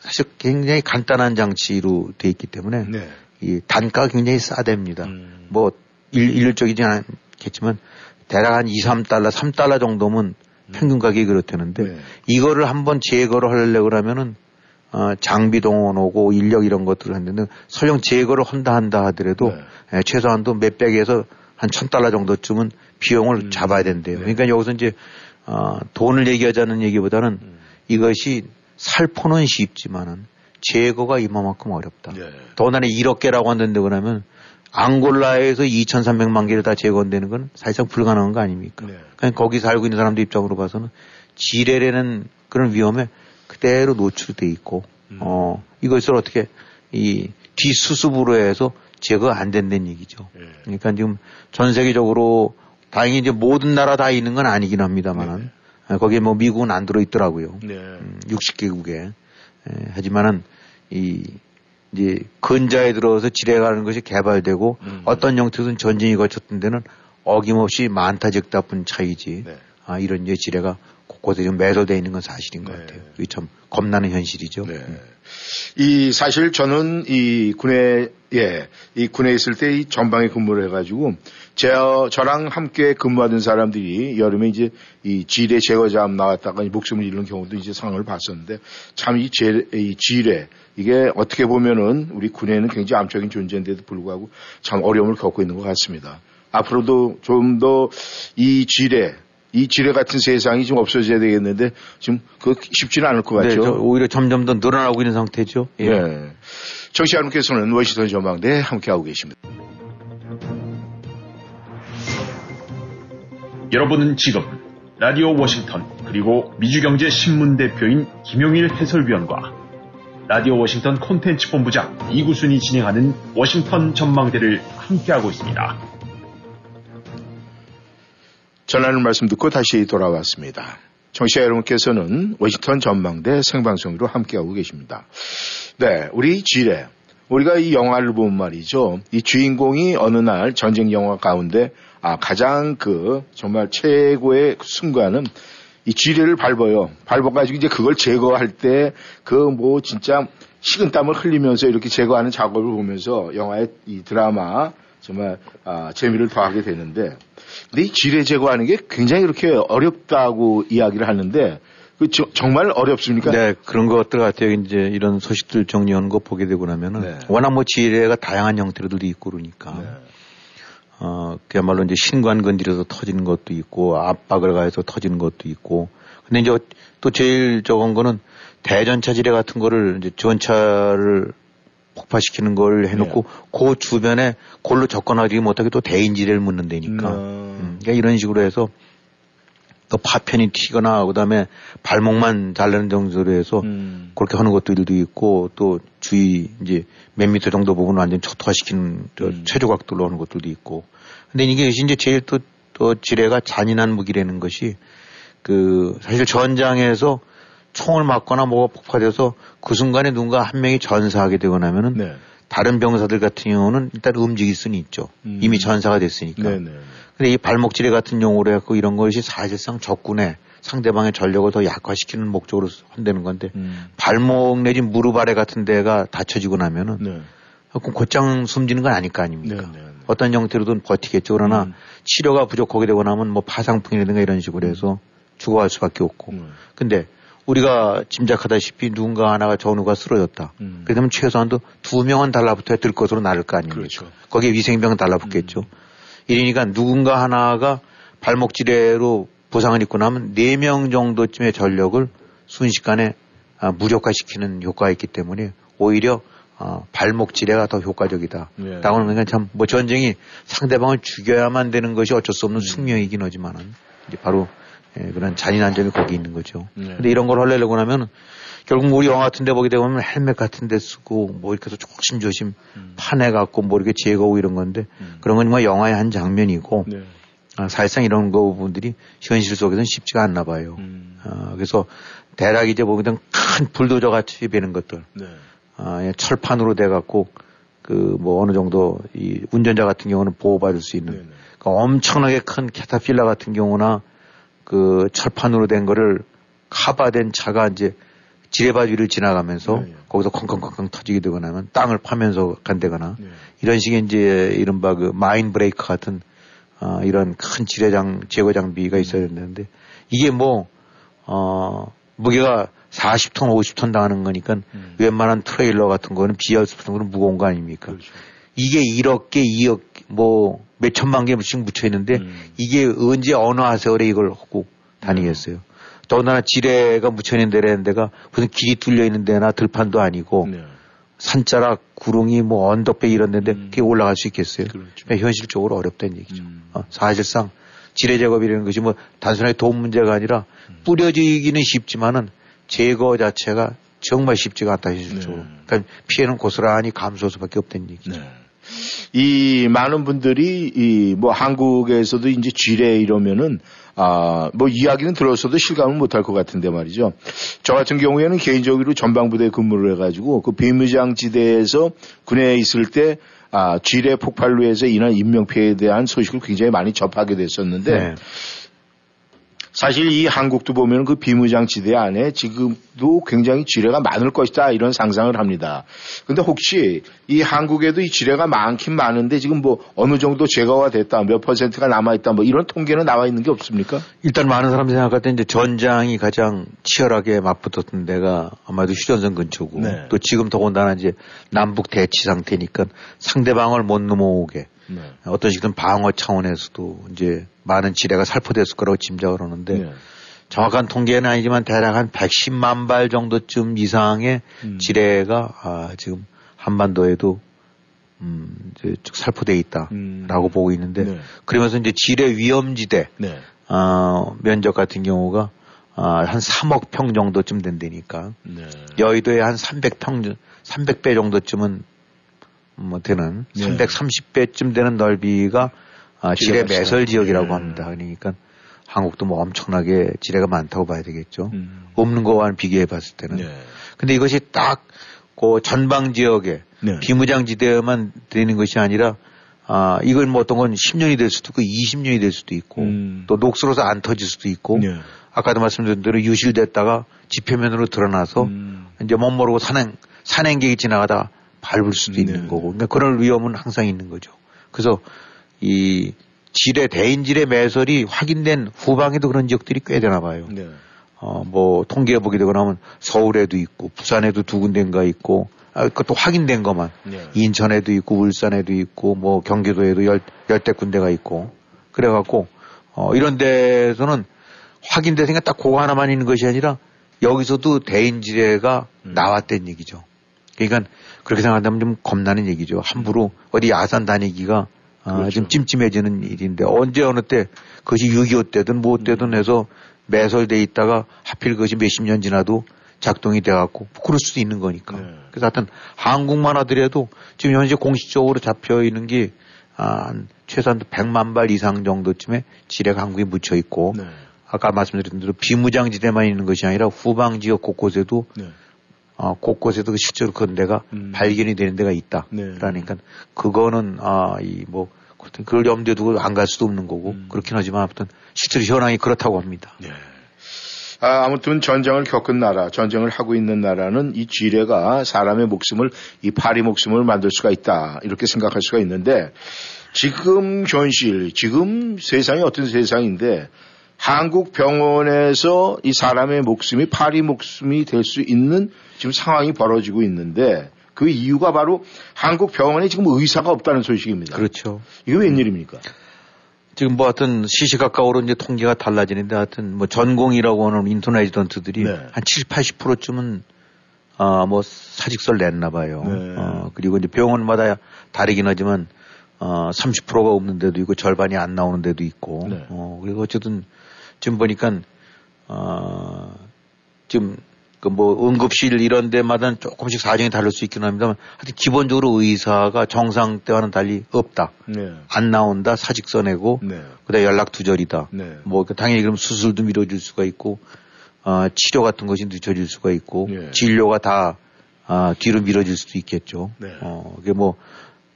사실 굉장히 간단한 장치로 돼 있기 때문에 네. 이 단가가 굉장히 싸됩니다. 음. 뭐 일, 일률적이지 않겠지만 대략 한 2, 3달러, 3달러 정도면 평균 가격이 그렇다는데 네. 이거를 한번 제거를 하려고 그러면은 어, 장비 동원하고 인력 이런 것들을 했는데 설령 제거를 한다 한다 하더라도 네. 예, 최소한도 몇백에서 한 천 달러 정도쯤은 비용을 음. 잡아야 된대요. 네. 그러니까 여기서 이제 어, 돈을 얘기하자는 얘기보다는 음. 이것이 살포는 쉽지만은 제거가 이만큼 어렵다. 네. 더나는 1억 개라고 한다는데 그러면 앙골라에서 2,300만 개를 다 제거한다는 건 사실상 불가능한 거 아닙니까? 네. 그냥 거기 살고 있는 사람들 입장으로 봐서는 지뢰라는 그런 위험에 그대로 노출돼 있고 음. 어 이것을 어떻게 이 뒷수습으로 해서 제거 안 된다는 얘기죠. 예. 그러니까 지금 전 세계적으로 다행히 이제 모든 나라 다 있는 건 아니긴 합니다만은 네. 거기에 뭐 미국은 안 들어 있더라고요. 네. 음, 60개국에 에, 하지만은 이 이제 근자에 들어서 지뢰가는 것이 개발되고 음. 어떤 형태든 전쟁이 거쳤던 데는 어김없이 많다 적다 뿐 차이지. 네. 아, 이런 이제 지뢰가 곳곳에 좀 매도되어 있는 건 사실인 것 네. 같아요. 이게 참 겁나는 현실이죠. 네. 이 사실 저는 이 군에 예, 이 군에 있을 때 이 전방에 근무를 해가지고 제 저랑 함께 근무하던 사람들이 여름에 이제 이 지뢰 제거자암 나왔다가 목숨을 잃는 경우도 이제 상황을 봤었는데 참이이 지뢰 이게 어떻게 보면은 우리 군에는 굉장히 암적인 존재인데도 불구하고 참 어려움을 겪고 있는 것 같습니다. 앞으로도 좀 더 이 지뢰 이 지뢰 같은 세상이 좀 없어져야 되겠는데 지금 그 쉽지는 않을 것 같죠. 네, 오히려 점점 더 늘어나고 있는 상태죠. 예. 네. 정치 여러분께서는 워싱턴 전망대에 함께하고 계십니다. 여러분은 지금 라디오 워싱턴 그리고 미주경제 신문 대표인 김용일 해설위원과 라디오 워싱턴 콘텐츠 본부장 이구순이 진행하는 워싱턴 전망대를 함께하고 있습니다. 전하는 말씀 듣고 다시 돌아왔습니다. 청취자 여러분께서는 워싱턴 전망대 생방송으로 함께하고 계십니다. 네, 우리 지뢰. 우리가 이 영화를 보면 말이죠. 이 주인공이 어느 날 전쟁 영화 가운데 아, 가장 그 정말 최고의 순간은 이 지뢰를 밟아요. 밟아가지고 이제 그걸 제거할 때 그 뭐 진짜 식은 땀을 흘리면서 이렇게 제거하는 작업을 보면서 영화의 이 드라마 정말 아, 재미를 더하게 되는데 근데 이 지뢰 제거하는 게 굉장히 그렇게 어렵다고 이야기를 하는데 그 저, 정말 어렵습니까? 네, 그런 것들 같아요. 이제 이런 소식들 정리하는 거 보게 되고 나면은 네. 워낙 뭐 지뢰가 다양한 형태로도 있고 그러니까. 네. 어, 그야말로 이제 신관 건드려서 터지는 것도 있고 압박을 가해서 터지는 것도 있고. 근데 이제 또 제일 적은 거는 대전차 지뢰 같은 거를 이제 전차를 폭파시키는 걸 해놓고 네. 그 주변에 골로 접근하지 못하게 또 대인지뢰를 묻는다니까. 음. 음. 그러니까 이런 식으로 해서 또 파편이 튀거나 그다음에 발목만 잘라는 정도로 해서 음. 그렇게 하는 것들도 있고 또 주위 이제 몇 미터 정도 부분 완전 초토화시키는 음. 최조각들로 하는 것들도 있고. 근데 이게 이제 제일 또, 또 지뢰가 잔인한 무기라는 것이 그 사실 전장에서 총을 맞거나 뭐가 폭파돼서 그 순간에 누군가 한 명이 전사하게 되거나 하면은 네. 다른 병사들 같은 경우는 일단 움직일 수는 있죠. 음. 이미 전사가 됐으니까. 네네. 네. 근데 이 발목질의 같은 용어로 해갖고 이런 것이 사실상 적군의 상대방의 전력을 더 약화시키는 목적으로 한다는 건데 음. 발목 내지 무릎 아래 같은 데가 다쳐지고 나면은 네. 곧장 숨지는 건 아닐 거 아닙니까? 네, 네, 네. 어떤 형태로든 버티겠죠. 그러나 음. 치료가 부족하게 되고 나면 뭐 파상풍이라든가 이런 식으로 해서 죽어갈 수밖에 없고. 음. 근데 우리가 짐작하다시피 누군가 하나가 전우가 쓰러졌다. 음. 그러면 최소한도 두 명은 달라붙어야 들 것으로 나를 거 아닙니까? 그렇죠. 거기에 위생병은 달라붙겠죠. 음. 이러니까 누군가 하나가 발목지뢰로 부상을 입고 나면 네 명 정도쯤의 전력을 순식간에 아, 무력화시키는 효과가 있기 때문에 오히려 어, 발목 지뢰가 더 효과적이다. 예. 라고는 그러니까 참뭐 전쟁이 상대방을 죽여야만 되는 것이 어쩔 수 없는 음. 숙명이긴 하지만은 이제 바로 예, 그런 잔인한 점이 거기 있는 거죠. 예. 근데 이런 걸 하려고 하면 결국 우리 영화 같은 데 보게 되면 헬멧 같은 데 쓰고 뭐 이렇게 해서 조심조심 음. 파내 갖고 뭐 이렇게 제거하고 이런 건데 음. 그런 건뭐 영화의 한 장면이고 네. 아, 사실상 이런 거 부분들이 현실 속에서는 쉽지가 않나 봐요. 음. 아, 그래서 대략 이제 보게 되면 큰 불도저 같이 되는 것들. 네. 아, 예, 철판으로 돼 갖고 그 뭐 어느 정도 이 운전자 같은 경우는 보호받을 수 있는 네, 그 엄청나게 큰 캐타필라 같은 경우나 그 철판으로 된 거를 카바된 차가 이제 지뢰밭 위를 지나가면서 네, 네. 거기서 콩콩콩콩 터지게 되거나 하면 땅을 파면서 간다거나 네. 이런 식의 이제 이른바 그 마인 브레이크 같은 어, 이런 큰 지뢰장 제거 장비가 있어야 되는데 이게 뭐 어, 무게가 40톤, 50톤 당하는 거니까 음. 웬만한 트레일러 같은 거는 비어스 같은 거는 무거운 거 아닙니까? 그렇죠. 이게 1억 개, 2억 뭐 몇천만 개씩 묻혀 있는데 음. 이게 언제 어느 하세월에 이걸 하고 다니겠어요. 음. 더군다나 지뢰가 묻혀 있는 데라는 데가 무슨 길이 뚫려 있는 데나 들판도 아니고 네. 산자락, 구릉이 뭐 언덕배기 이런 데인데 음. 그게 올라갈 수 있겠어요. 그렇죠. 그러니까 현실적으로 어렵다는 얘기죠. 음. 어, 사실상 지뢰 작업이라는 것이 뭐 단순하게 돈 문제가 아니라 음. 뿌려지기는 쉽지만은 제거 자체가 정말 쉽지가 않다 현실적으로. 네. 그러니까 피해는 고스란히 감소할 수밖에 없다는 얘기죠. 네. 이 많은 분들이 이 뭐 한국에서도 이제 지뢰 이러면은 아, 뭐 이야기는 들었어도 실감은 못할 것 같은데 말이죠. 저 같은 경우에는 개인적으로 전방부대에 근무를 해가지고 그 비무장 지대에서 군에 있을 때 아, 지뢰 폭발로 해서 인한 인명피해에 대한 소식을 굉장히 많이 접하게 됐었는데 네. 사실 이 한국도 보면 그 비무장지대 안에 지금도 굉장히 지뢰가 많을 것이다 이런 상상을 합니다. 근데 혹시 이 한국에도 이 지뢰가 많긴 많은데 지금 뭐 어느 정도 제거가 됐다 몇 퍼센트가 남아있다 뭐 이런 통계는 나와 있는 게 없습니까? 일단 많은 사람들이 생각할 때 이제 전장이 가장 치열하게 맞붙었던 데가 아마도 휴전선 근처고 네. 또 지금 더군다나 이제 남북 대치 상태니까 상대방을 못 넘어오게 네. 어떤 식든 방어 차원에서도 이제 많은 지뢰가 살포됐을 거라고 짐작을 하는데 네. 정확한 통계는 아니지만 대략 한 110만 발 정도쯤 이상의 음. 지뢰가 아, 지금 한반도에도 음, 이제 살포돼 있다라고 음. 보고 있는데 네. 그러면서 이제 지뢰 위험지대 네. 어, 면적 같은 경우가 아, 한 3억 평 정도쯤 된다니까 네. 여의도에 한 300평 300배 정도쯤은 뭐 되는 네. 330배쯤 되는 넓이가 아, 지뢰 매설 지역이라고 네. 합니다. 그러니까 한국도 뭐 엄청나게 지뢰가 많다고 봐야 되겠죠. 음. 없는 거와는 비교해 봤을 때는. 네. 근데 이것이 딱 그 전방 지역에 네. 비무장지대만 되는 것이 아니라 아, 이걸 뭐 어떤 건 10년이 될 수도 있고 20년이 될 수도 있고 음. 또 녹슬어서 안 터질 수도 있고 네. 아까도 말씀드린 대로 유실됐다가 지표면으로 드러나서 음. 이제 못 모르고 산행, 산행객이 지나가다 밟을 수도 있는 네. 거고 그러니까 그런 위험은 항상 있는 거죠. 그래서 이 지뢰 대인지뢰 매설이 확인된 후방에도 그런 지역들이 꽤 되나 봐요. 네. 어, 뭐, 통계해 보게 되거나 하면 서울에도 있고, 부산에도 두 군데인가 있고, 아, 그것도 확인된 것만. 네. 인천에도 있고, 울산에도 있고, 뭐, 경기도에도 열, 열대 군데가 있고. 그래갖고, 어, 이런 데서는 확인돼서 딱 그거 하나만 있는 것이 아니라 여기서도 대인지뢰가 음. 나왔다는 얘기죠. 그러니까 그렇게 생각한다면 좀 겁나는 얘기죠. 함부로 어디 야산 다니기가 아, 그렇죠. 좀 찜찜해지는 일인데 언제 어느 때 그것이 6.25 때든 뭐 때든 해서 매설돼 있다가 하필 그것이 몇십 년 지나도 작동이 돼갖고 그럴 수도 있는 거니까. 네. 그래서 하여튼 한국만 하더라도 지금 현재 공식적으로 잡혀 있는 게 아, 한 최소한 100만 발 이상 정도쯤의 지뢰가 한국에 묻혀 있고 네. 아까 말씀드린 대로 비무장지대만 있는 것이 아니라 후방 지역 곳곳에도 네. 어, 곳곳에도 그 실제로 그런 데가 음. 발견이 되는 데가 있다. 네. 그러니까 그거는 아, 이뭐 그걸 염두에 두고 안 갈 수도 없는 거고 음. 그렇긴 하지만 아무튼 실제로 현황이 그렇다고 합니다. 네. 아, 아무튼 전쟁을 겪은 나라, 전쟁을 하고 있는 나라는 이 지뢰가 사람의 목숨을 이 파리 목숨을 만들 수가 있다 이렇게 생각할 수가 있는데 지금 현실, 지금 세상이 어떤 세상인데 한국 병원에서 이 사람의 목숨이 파리 목숨이 될 수 있는 지금 상황이 벌어지고 있는데 그 이유가 바로 한국 병원에 지금 의사가 없다는 소식입니다. 그렇죠. 이게 웬일입니까? 지금 뭐 하여튼 시시각각으로 이제 통계가 달라지는데 하여튼 뭐 전공이라고 하는 인터넷 던트들이 네. 한 70, 80%쯤은 아, 뭐 사직서를 냈나 봐요. 네. 어, 그리고 이제 병원마다 다르긴 하지만 어, 30%가 없는 데도 있고 절반이 안 나오는 데도 있고. 네. 어, 그리고 어쨌든 지금 보니까 어, 지금 그 뭐 응급실 이런 데마다 조금씩 사정이 다를 수 있긴 합니다만 하여튼 기본적으로 의사가 정상 때와는 달리 없다. 네. 안 나온다. 사직서 내고 네. 그다음에 연락 두절이다. 네. 뭐그 당연히 그럼 수술도 미뤄질 수가 있고 어, 치료 같은 것이 늦어질 수가 있고 네. 진료가 다 아, 뒤로 미뤄질 수도 있겠죠. 네. 어, 그게 뭐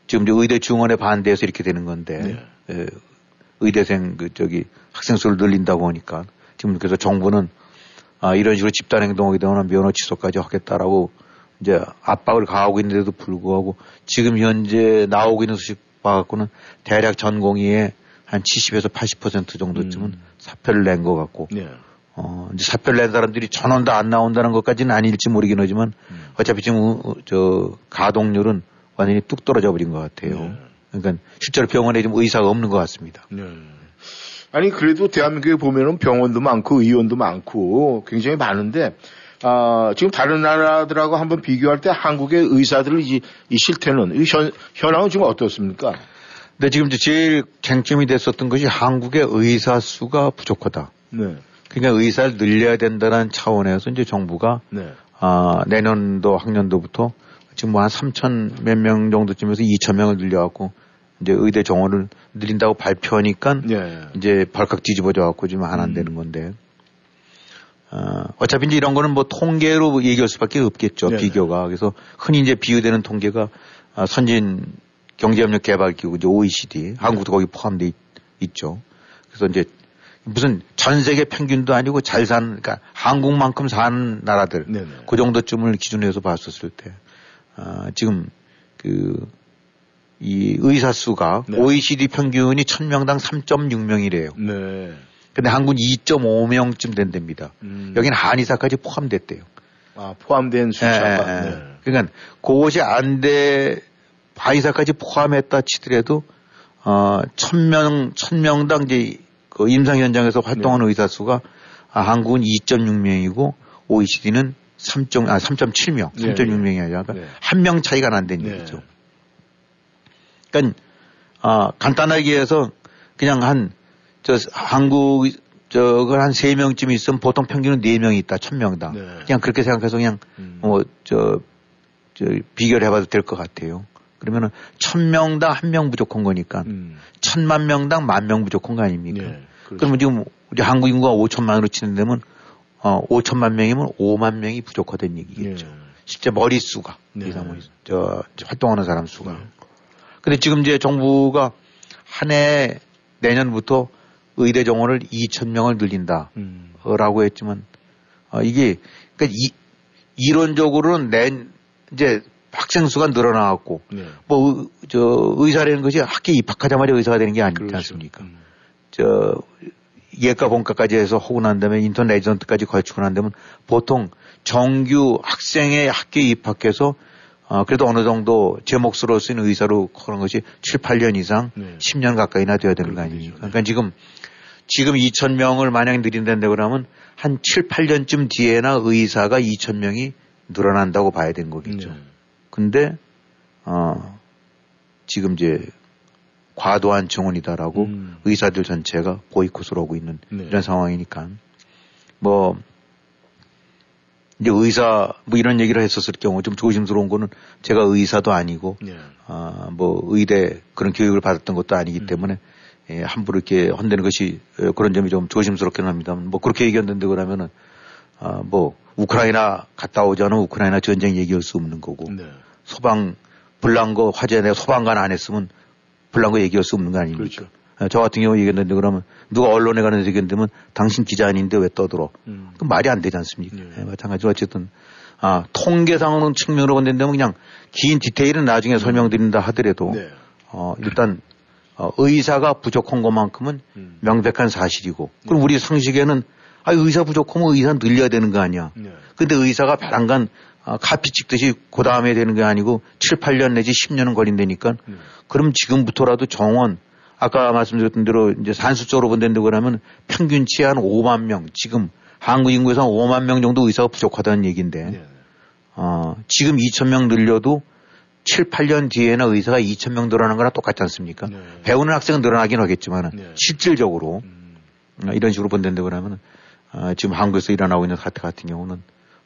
지금 이제 의대 중원에 반대해서 이렇게 되는 건데 네. 예, 의대생 그 저기 학생 수를 늘린다고 하니까 지금 그래서 정부는 아, 이런 식으로 집단 행동하게 되면 면허 취소까지 하겠다라고 이제 압박을 가하고 있는데도 불구하고 지금 현재 나오고 있는 소식 봐갖고는 대략 전공의의 한 70에서 80% 정도쯤은 음. 사표를 낸 것 같고 네. 어, 이제 사표를 낸 사람들이 전원 다 안 나온다는 것까지는 아닐지 모르긴 하지만 음. 어차피 지금 저 가동률은 완전히 뚝 떨어져 버린 것 같아요. 네. 그러니까 실제로 병원에 좀 의사가 없는 것 같습니다. 네. 아니 그래도 대한민국에 보면은 병원도 많고 의원도 많고 굉장히 많은데 아, 지금 다른 나라들하고 한번 비교할 때 한국의 의사들을 이, 이 실태는 이 현, 현황은 지금 어떻습니까? 네, 지금 제일 쟁점이 됐었던 것이 한국의 의사 수가 부족하다. 네. 그러니까 의사를 늘려야 된다는 차원에서 이제 정부가 네. 아, 내년도 학년도부터 지금 뭐 한 3천 몇 명 정도쯤에서 2천 명을 늘려갖고 이제 의대 정원을 늘린다고 발표하니까 예. 이제 벌컥 뒤집어져 갖고 지금 안안 음. 되는 건데 어, 어차피 이제 이런 거는 뭐 통계로 얘기할 수밖에 없겠죠 네. 비교가 그래서 흔히 이제 비유되는 통계가 아, 선진 경제협력 개발기구 이제 OECD 네. 한국도 거기 포함돼 있, 죠 그래서 이제 무슨 전 세계 평균도 아니고 잘 사는 그러니까 한국만큼 사는 나라들 네네. 네. 그 정도쯤을 기준으로 해서 봤었을 때 아, 지금 그 이 의사 수가 네. OECD 평균이 1000명당 3.6명이래요. 네. 근데 한국은 2.5명쯤 된답니다. 음. 여기는 한의사까지 포함됐대요. 아, 포함된 숫자가. 네. 네. 그러니까 그것이 안 돼, 한의사까지 포함했다 치더라도 어, 1000명, 1000명당 이제 그 임상 현장에서 활동하는 네. 의사 수가 아, 한국은 2.6명이고 OECD는 3. 아, 3.7명, 3.6명이 아니라 네. 한명 차이가 난다는 네. 얘기죠. 그러니까 아, 간단하게 해서 그냥 한 저 한국 저걸 한 세 명쯤 있으면 보통 평균은 네 명이 있다, 천 명당. 네. 그냥 그렇게 생각해서 그냥 음. 뭐저 저 비교를 해봐도 될 것 같아요. 그러면은 천 명당 한 명 부족한 거니까 음. 천만 명당 만 명 부족한 거 아닙니까? 네, 그렇죠. 그러면 지금 우리 한국 인구가 5천만으로 치는 데면 어 5천만 명이면 5만 명이 부족하다는 얘기겠죠. 네. 실제 머릿수가 네. 이상 저 활동하는 사람 수가. 네. 근데 지금 이제 정부가 한 해 내년부터 의대 정원을 2천 명을 늘린다라고 음. 했지만 어, 이게 그러니까 이, 이론적으로는 내 이제 학생 수가 늘어나갖고 네. 뭐저 의사라는 것이 학교에 입학하자마자 의사가 되는 게 아니지 그렇죠. 않습니까? 음. 저 예과 본과까지 해서 하고 난 다음에 인턴 레지던트까지 걸치고 난 다음에 보통 정규 학생의 학교에 입학해서 어, 그래도 어느 정도 제 몫으로 쓰는 의사로 그런 것이 7, 8년 이상 네. 10년 가까이나 되어야 되는 거 아닙니까? 네. 그러니까 지금 지금 2천 명을 만약 늘린다고 그러면 한 7, 8년쯤 뒤에나 의사가 2천 명이 늘어난다고 봐야 되는 거겠죠. 네. 근데 어 지금 이제 과도한 증원이다라고 음. 의사들 전체가 보이콧을 하고 있는 네. 이런 상황이니까 뭐 이제 의사 뭐 이런 얘기를 했었을 경우 좀 조심스러운 거는 제가 의사도 아니고 네. 아뭐 의대 그런 교육을 받았던 것도 아니기 음. 때문에 예, 함부로 이렇게 헌대는 것이 어, 그런 점이 좀 조심스럽긴 합니다. 뭐 그렇게 얘기했는데 그러면은 아 뭐 우크라이나 갔다 오자는 우크라이나 전쟁 얘기할 수 없는 거고 네. 소방 불난거 화재 내가 소방관 안 했으면 불난거 얘기할 수 없는 거 아닙니까? 그렇죠. 예, 저 같은 경우 얘기했는데 그러면 누가 언론에 가는 얘기했는데 당신 기자 아닌데 왜 떠들어? 음. 그 말이 안 되지 않습니까? 네. 예, 마찬가지로 어쨌든 아, 통계상으로 측면으로 본다면 그냥 긴 디테일은 나중에 음. 설명드린다 하더라도 네. 어, 일단 어, 의사가 부족한 것만큼은 음. 명백한 사실이고 그럼 네. 우리 상식에는 아, 의사 부족하면 의사 늘려야 되는 거 아니야. 네. 근데 의사가 배란간 아, 카피 찍듯이 그 다음에 되는 게 아니고 7, 8년 내지 10년은 걸린다니까. 네. 그럼 지금부터라도 정원 아까 말씀드렸던 대로 이제 산수적으로 본다는데 그러면 평균치 한 5만 명 지금 한국 인구에서 한 5만 명 정도 의사가 부족하다는 얘기인데 네. 어, 지금 2천 명 늘려도 7, 8년 뒤에는 의사가 2천 명 늘어나는 거랑 똑같지 않습니까? 네. 배우는 학생은 늘어나긴 하겠지만 네. 실질적으로 음. 어, 이런 식으로 본다는데 그러면 어, 지금 한국에서 일어나고 있는 사태 같은 경우는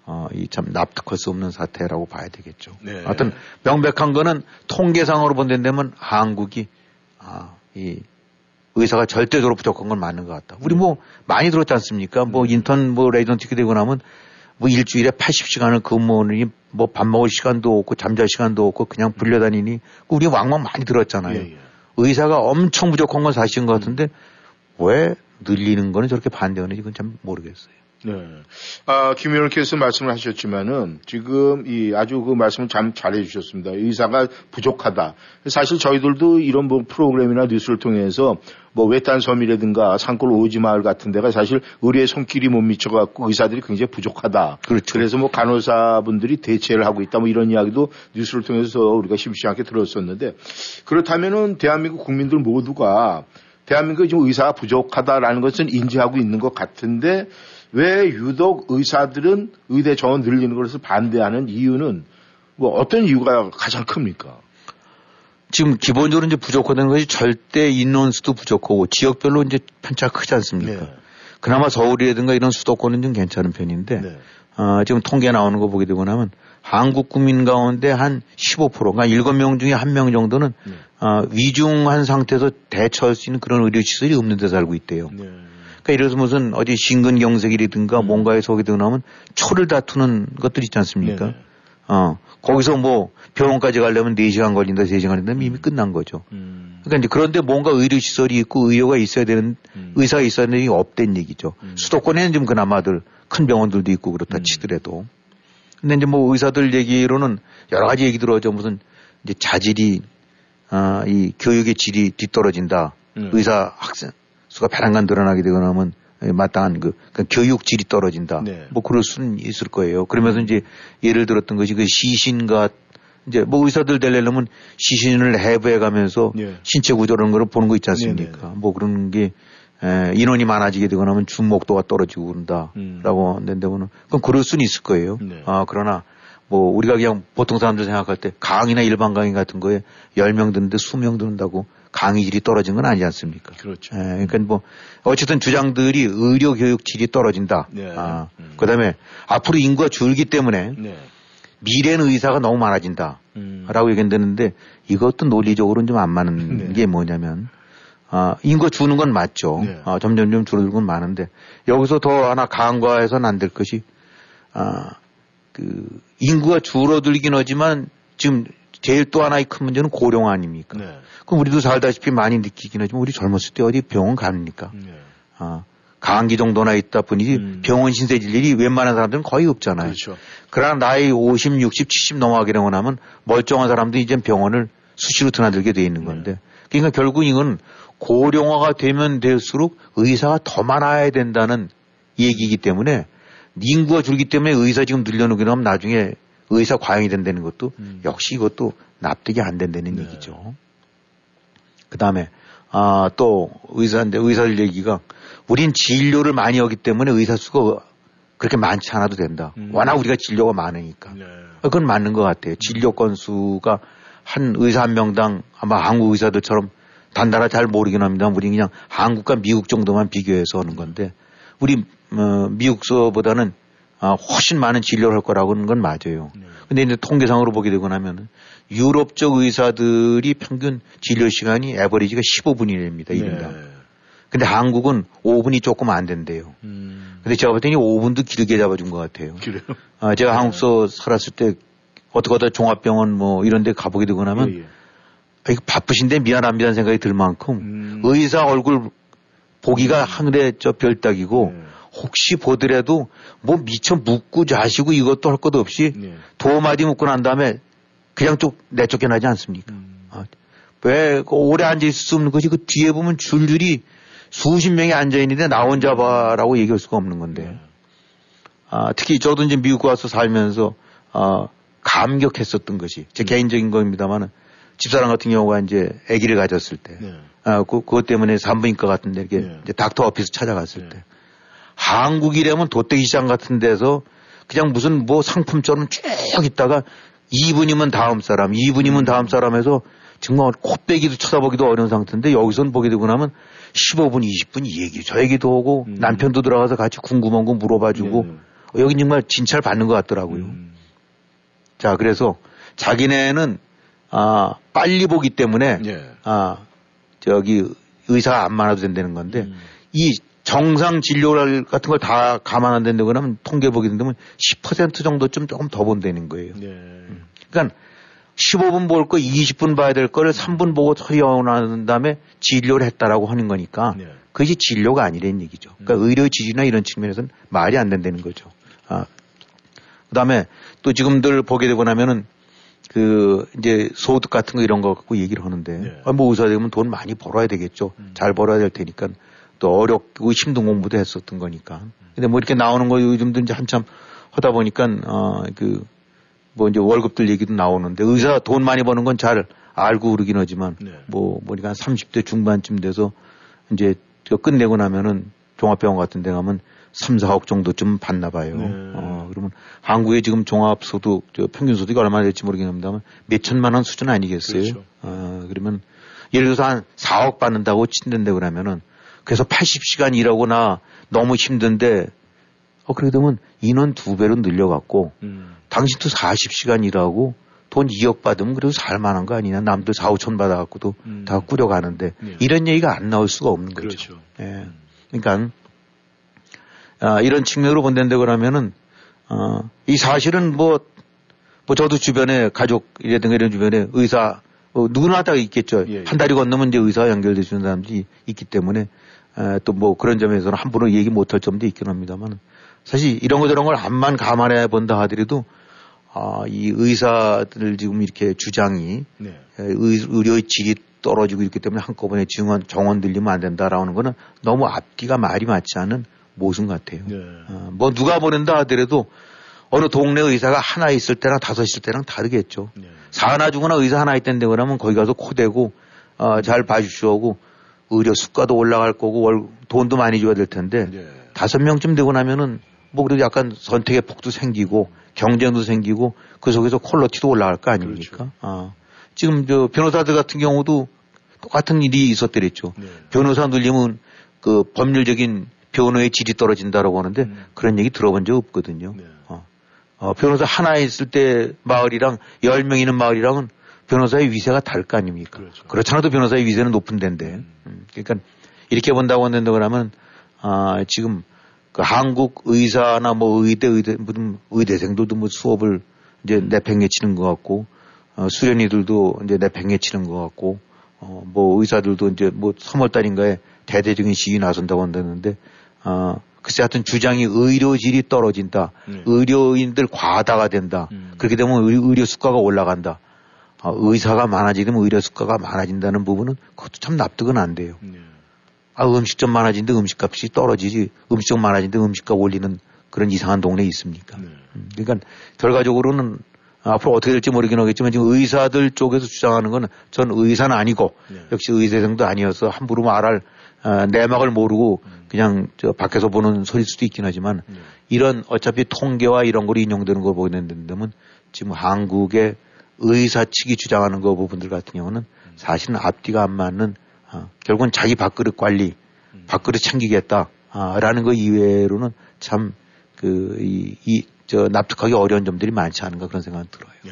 어, 이 참 납득할 수 없는 사태라고 봐야 되겠죠. 네. 하여튼 명백한 거는 통계상으로 본다면 한국이 아, 이 의사가 절대적으로 부족한 건 맞는 것 같다. 우리 뭐 많이 들었지 않습니까? 뭐 음. 인턴 뭐 레지던트 되고 나면 뭐 일주일에 80시간을 근무하니 뭐 밥 먹을 시간도 없고 잠잘 시간도 없고 그냥 불려다니니 우리 왕왕 많이 들었잖아요. 예, 예. 의사가 엄청 부족한 건 사실인 것 같은데 왜 늘리는 거는 저렇게 반대하는지 그건 참 모르겠어요. 네. 아, 김 의원 께서 말씀을 하셨지만은 지금 이 아주 그 말씀을 참 잘해 주셨습니다. 의사가 부족하다. 사실 저희들도 이런 뭐 프로그램이나 뉴스를 통해서 뭐 외딴 섬이라든가 산골 오지 마을 같은 데가 사실 의료의 손길이 못 미쳐갖고 의사들이 굉장히 부족하다. 그렇죠. 그래서 뭐 간호사분들이 대체를 하고 있다 뭐 이런 이야기도 뉴스를 통해서 우리가 심심하게 들었었는데 그렇다면은 대한민국 국민들 모두가 대한민국에 지금 의사가 부족하다라는 것은 인지하고 있는 것 같은데 왜 유독 의사들은 의대 정원 늘리는 것을 반대하는 이유는 뭐 어떤 이유가 가장 큽니까? 지금 기본적으로 이제 부족하다는 것이 절대 인원수도 부족하고 지역별로 이제 편차가 크지 않습니까? 네. 그나마 서울이라든가 이런 수도권은 좀 괜찮은 편인데 네. 어, 지금 통계 나오는 거 보게 되고 나면 한국 국민 가운데 한 15%, 그러니까 7명 중에 1명 정도는 네. 어, 위중한 상태에서 대처할 수 있는 그런 의료 시설이 없는 데 살고 있대요. 네. 그러니까 이래서 무슨 어디 신근경색이라든가 음. 뭔가에 속에 들어나면 초를 다투는 것들 있지 않습니까? 네네. 어, 거기서 뭐 병원까지 가려면 4시간 걸린다, 3시간 걸린다, 이미 음. 끝난 거죠. 음. 그러니까 이제 그런데 뭔가 의료시설이 있고 의료가 있어야 되는 음. 의사가 있어야 되는 게 없된 얘기죠. 음. 수도권에는 좀 그나마들 큰 병원들도 있고 그렇다 음. 치더라도. 근데 이제 뭐 의사들 얘기로는 여러 가지 얘기 들어오죠. 무슨 이제 자질이, 아, 이 교육의 질이 뒤떨어진다. 의사 학생, 수가 배란간 늘어나게 되거나 하면 마땅한 그, 그 교육 질이 떨어진다. 네. 뭐 그럴 수는 있을 거예요. 그러면서 이제 예를 들었던 것이 그 시신과 이제 뭐 의사들 되려면 시신을 해부해 가면서 네. 신체 구조라는 걸 보는 거 있지 않습니까? 네, 네. 뭐 그런 게 에, 인원이 많아지게 되거나 하면 주목도가 떨어지고 그런다라고 음. 하는데 뭐 그럼 그럴 수는 있을 거예요. 네. 아, 그러나 뭐 우리가 그냥 보통 사람들 생각할 때 강의나 일반 강의 같은 거에 10명 드는데 20명 드는다고 강의질이 떨어진 건 아니지 않습니까? 그렇죠. 예, 그러니까 뭐 어쨌든 주장들이 의료 교육 질이 떨어진다. 네. 아, 음. 그다음에 앞으로 인구가 줄기 때문에 네. 미래는 의사가 너무 많아진다. 음. 라고 얘기했는데 이것도 논리적으로는 좀 안 맞는 네. 게 뭐냐면 아, 인구가 주는 건 맞죠. 네. 아, 점점 점 줄어들고 건 많은데 여기서 더 하나 강과해서는 안 될 것이 아, 그 인구가 줄어들긴 하지만 지금 제일 또 하나의 큰 문제는 고령 아닙니까? 네. 그럼 우리도 살다시피 많이 느끼긴 하지만 우리 젊었을 때 어디 병원 갑니까? 네. 아, 감기 정도나 있다 뿐이지 음. 병원 신세 질 일이 웬만한 사람들은 거의 없잖아요. 그렇죠. 그러나 나이 50, 60, 70 넘어가게 되고 나면 멀쩡한 사람도 이제 병원을 수시로 드나들게 돼 있는 건데. 네. 그러니까 결국 이건 고령화가 되면 될수록 의사가 더 많아야 된다는 얘기이기 때문에 인구가 줄기 때문에 의사 지금 늘려놓게 하면 나중에 의사 과잉이 된다는 것도 음. 역시 이것도 납득이 안 된다는 네. 얘기죠. 그 다음에 아, 또 의사인데 의사들 얘기가 우린 진료를 많이 하기 때문에 의사 수가 그렇게 많지 않아도 된다. 음. 워낙 우리가 진료가 많으니까. 네. 그건 맞는 것 같아요. 진료 건수가 한 의사 한 명당 아마 한국 의사들처럼 단단하 잘 모르긴 합니다. 우리 그냥 한국과 미국 정도만 비교해서 하는 건데 우리 어, 미국서보다는 아, 훨씬 많은 진료를 할 거라고 하는 건 맞아요. 네. 근데 이제 통계상으로 보게 되고 나면은 유럽 쪽 의사들이 평균 진료 시간이 에버리지가 15분이랍니다. 1인당. 네. 근데 한국은 5분이 조금 안 된대요. 음. 근데 제가 볼 때는 5분도 길게 잡아준 것 같아요. 그래요? 아, 제가 네. 한국서 살았을 때 어떻게 하다 종합병원 뭐 이런 데 가보게 되고 나면 예, 예. 아, 이거 바쁘신데 미안합니다는 생각이 들 만큼 음. 의사 얼굴 보기가 음. 하늘에 저 별따기고 네. 혹시 보더라도 뭐 미처 묻고 자시고 이것도 할 것도 없이 네. 도마디 묻고 난 다음에 그냥 쭉 내쫓겨나지 않습니까? 음. 아, 왜그 오래 앉아 있을 수 없는 것이 그 뒤에 보면 줄줄이 수십 명이 앉아 있는데 나 혼자 봐라고 얘기할 수가 없는 건데. 네. 아, 특히 저도 이제 미국 와서 살면서 아, 감격했었던 것이 제 음. 개인적인 겁니다만은 집사람 같은 경우가 이제 아기를 가졌을 때, 네. 아, 그, 그것 때문에 산부인과 같은 데 이렇게 네. 닥터 오피스 찾아갔을 네. 때, 한국이라면 도떼기 시장 같은 데서 그냥 무슨 뭐 상품처럼 쭉 있다가 2분이면 다음 사람, 2분이면 음. 다음 사람 해서 정말 코빼기도 쳐다보기도 어려운 상태인데 여기선 보게 되고 나면 15분, 20분 이 얘기 저 얘기도 하고 음. 남편도 들어가서 같이 궁금한 거 물어봐주고 네. 여기 정말 진찰 받는 것 같더라고요. 음. 자, 그래서 자기네는 아, 빨리 보기 때문에 네. 아, 저기 의사가 안 많아도 된다는 건데 음. 이 정상 진료 같은 걸 다 감안 안 된다고 하면 통계 보게 된다면 10% 정도쯤 조금 더 본다는 거예요. 네. 음. 그러니까 15분 볼 거 20분 봐야 될 거를 3분 보고 처리하고 다음에 진료를 했다라고 하는 거니까 네. 그것이 진료가 아니라는 얘기죠. 그러니까 음. 의료 지지나 이런 측면에서는 말이 안 된다는 거죠. 아. 그 다음에 또 지금들 보게 되고 나면은 그 이제 소득 같은 거 이런 거 갖고 얘기를 하는데 네. 아, 뭐 의사 되면 돈 많이 벌어야 되겠죠. 음. 잘 벌어야 될 테니까 또 어렵고 힘든 공부도 했었던 거니까. 근데 뭐 이렇게 나오는 거 요즘도 이제 한참 하다 보니까 어그 뭐 이제 월급들 얘기도 나오는데 의사 돈 많이 버는 건 잘 알고 그러긴 하지만 네. 뭐 우리가 한 30대 중반쯤 돼서 이제 끝내고 나면은 종합병원 같은 데 가면 3, 4억 정도쯤 받나 봐요. 네. 어, 그러면 한국의 지금 종합소득, 저 평균 소득이 얼마나 될지 모르겠습니다만 몇 천만 원 수준 아니겠어요? 그렇죠. 어, 그러면 예를 들어서 한 4억 받는다고 친댄데 그러면은 그래서 80시간 일하거나 너무 힘든데 어, 그렇게 되면 인원 두 배로 늘려갖고 음. 당신도 40시간 일하고 돈 2억 받으면 그래도 살만한 거 아니냐. 남들 4, 5천 받아갖고도 음. 다 꾸려가는데 네. 이런 얘기가 안 나올 수가 없는 거죠. 그렇죠. 예. 그러니까 아, 이런 측면으로 본다는데 그러면은 어, 이 사실은 뭐, 뭐 저도 주변에 가족이라든가 이런 주변에 의사 뭐 누구나 다 있겠죠. 예, 예. 한 달이 건너면 이제 의사 연결돼 주는 사람들이 있기 때문에 또 뭐 그런 점에서는 함부로 얘기 못할 점도 있긴 합니다만 사실 이런 거 저런 걸 암만 감안해 본다 하더라도 아, 이 의사들 지금 이렇게 주장이 네. 의, 의료의 질이 떨어지고 있기 때문에 한꺼번에 증원 정원 들리면 안 된다라는 거는 너무 앞뒤가 말이 맞지 않은 모순 같아요. 네. 어, 뭐 누가 보낸다 하더라도 어느 동네 의사가 하나 있을 때랑 다섯 있을 때랑 다르겠죠. 네. 사나 죽거나 의사 하나 있던데 그러면 거기 가서 코대고 어, 잘 봐주시오고 의료 수가도 올라갈 거고 월, 돈도 많이 줘야 될 텐데 네. 다섯 명쯤 되고 나면은 뭐 그래도 약간 선택의 폭도 생기고 경쟁도 생기고 그 속에서 퀄러티도 올라갈 거 아닙니까? 그렇죠. 아, 지금 저 변호사들 같은 경우도 똑같은 일이 있었더랬죠. 네. 변호사 늘리면 그 법률적인 변호의 질이 떨어진다라고 하는데 음. 그런 얘기 들어본 적 없거든요. 네. 어. 어, 변호사 하나 있을 때 마을이랑 열 명 있는 마을이랑은 변호사의 위세가 다를 거 아닙니까? 그렇죠. 그렇잖아도 변호사의 위세는 높은 데인데. 음. 음. 그러니까 이렇게 본다고 한다 그러면 아, 지금 그 한국 의사나 뭐 의대 의대 무슨 의대생들도 뭐 수업을 이제 내팽개 치는 것 같고 어, 수련이들도 이제 내팽개 치는 것 같고 어, 뭐 의사들도 이제 뭐 3월 달인가에 대대적인 시위 나선다고 한다는데 어, 글쎄 하여튼 주장이 의료질이 떨어진다. 네. 의료인들 과다가 된다. 음. 그렇게 되면 의, 료 수가가 올라간다. 어, 의사가 많아지면 의료 수가가 많아진다는 부분은 그것도 참 납득은 안 돼요. 네. 아, 음식점 많아진데 음식값이 떨어지지 음식점 많아진데 음식값 올리는 그런 이상한 동네 있습니까? 네. 음, 그러니까 결과적으로는 앞으로 어떻게 될지 모르긴 하겠지만 지금 의사들 쪽에서 주장하는 거는 전 의사는 아니고 네. 역시 의대생도 아니어서 함부로 말할 어, 내막을 모르고 음. 그냥 저 밖에서 보는 소리일 수도 있긴 하지만 네. 이런 어차피 통계와 이런 걸 인용되는 거 보게 된다면 지금 한국의 의사 측이 주장하는 거 부분들 같은 경우는 음. 사실은 앞뒤가 안 맞는 어, 결국은 자기 밥그릇 관리, 음. 밥그릇 챙기겠다라는 거 이외로는 참 그 이 이 저 납득하기 어려운 점들이 많지 않은가 그런 생각은 들어요. 네.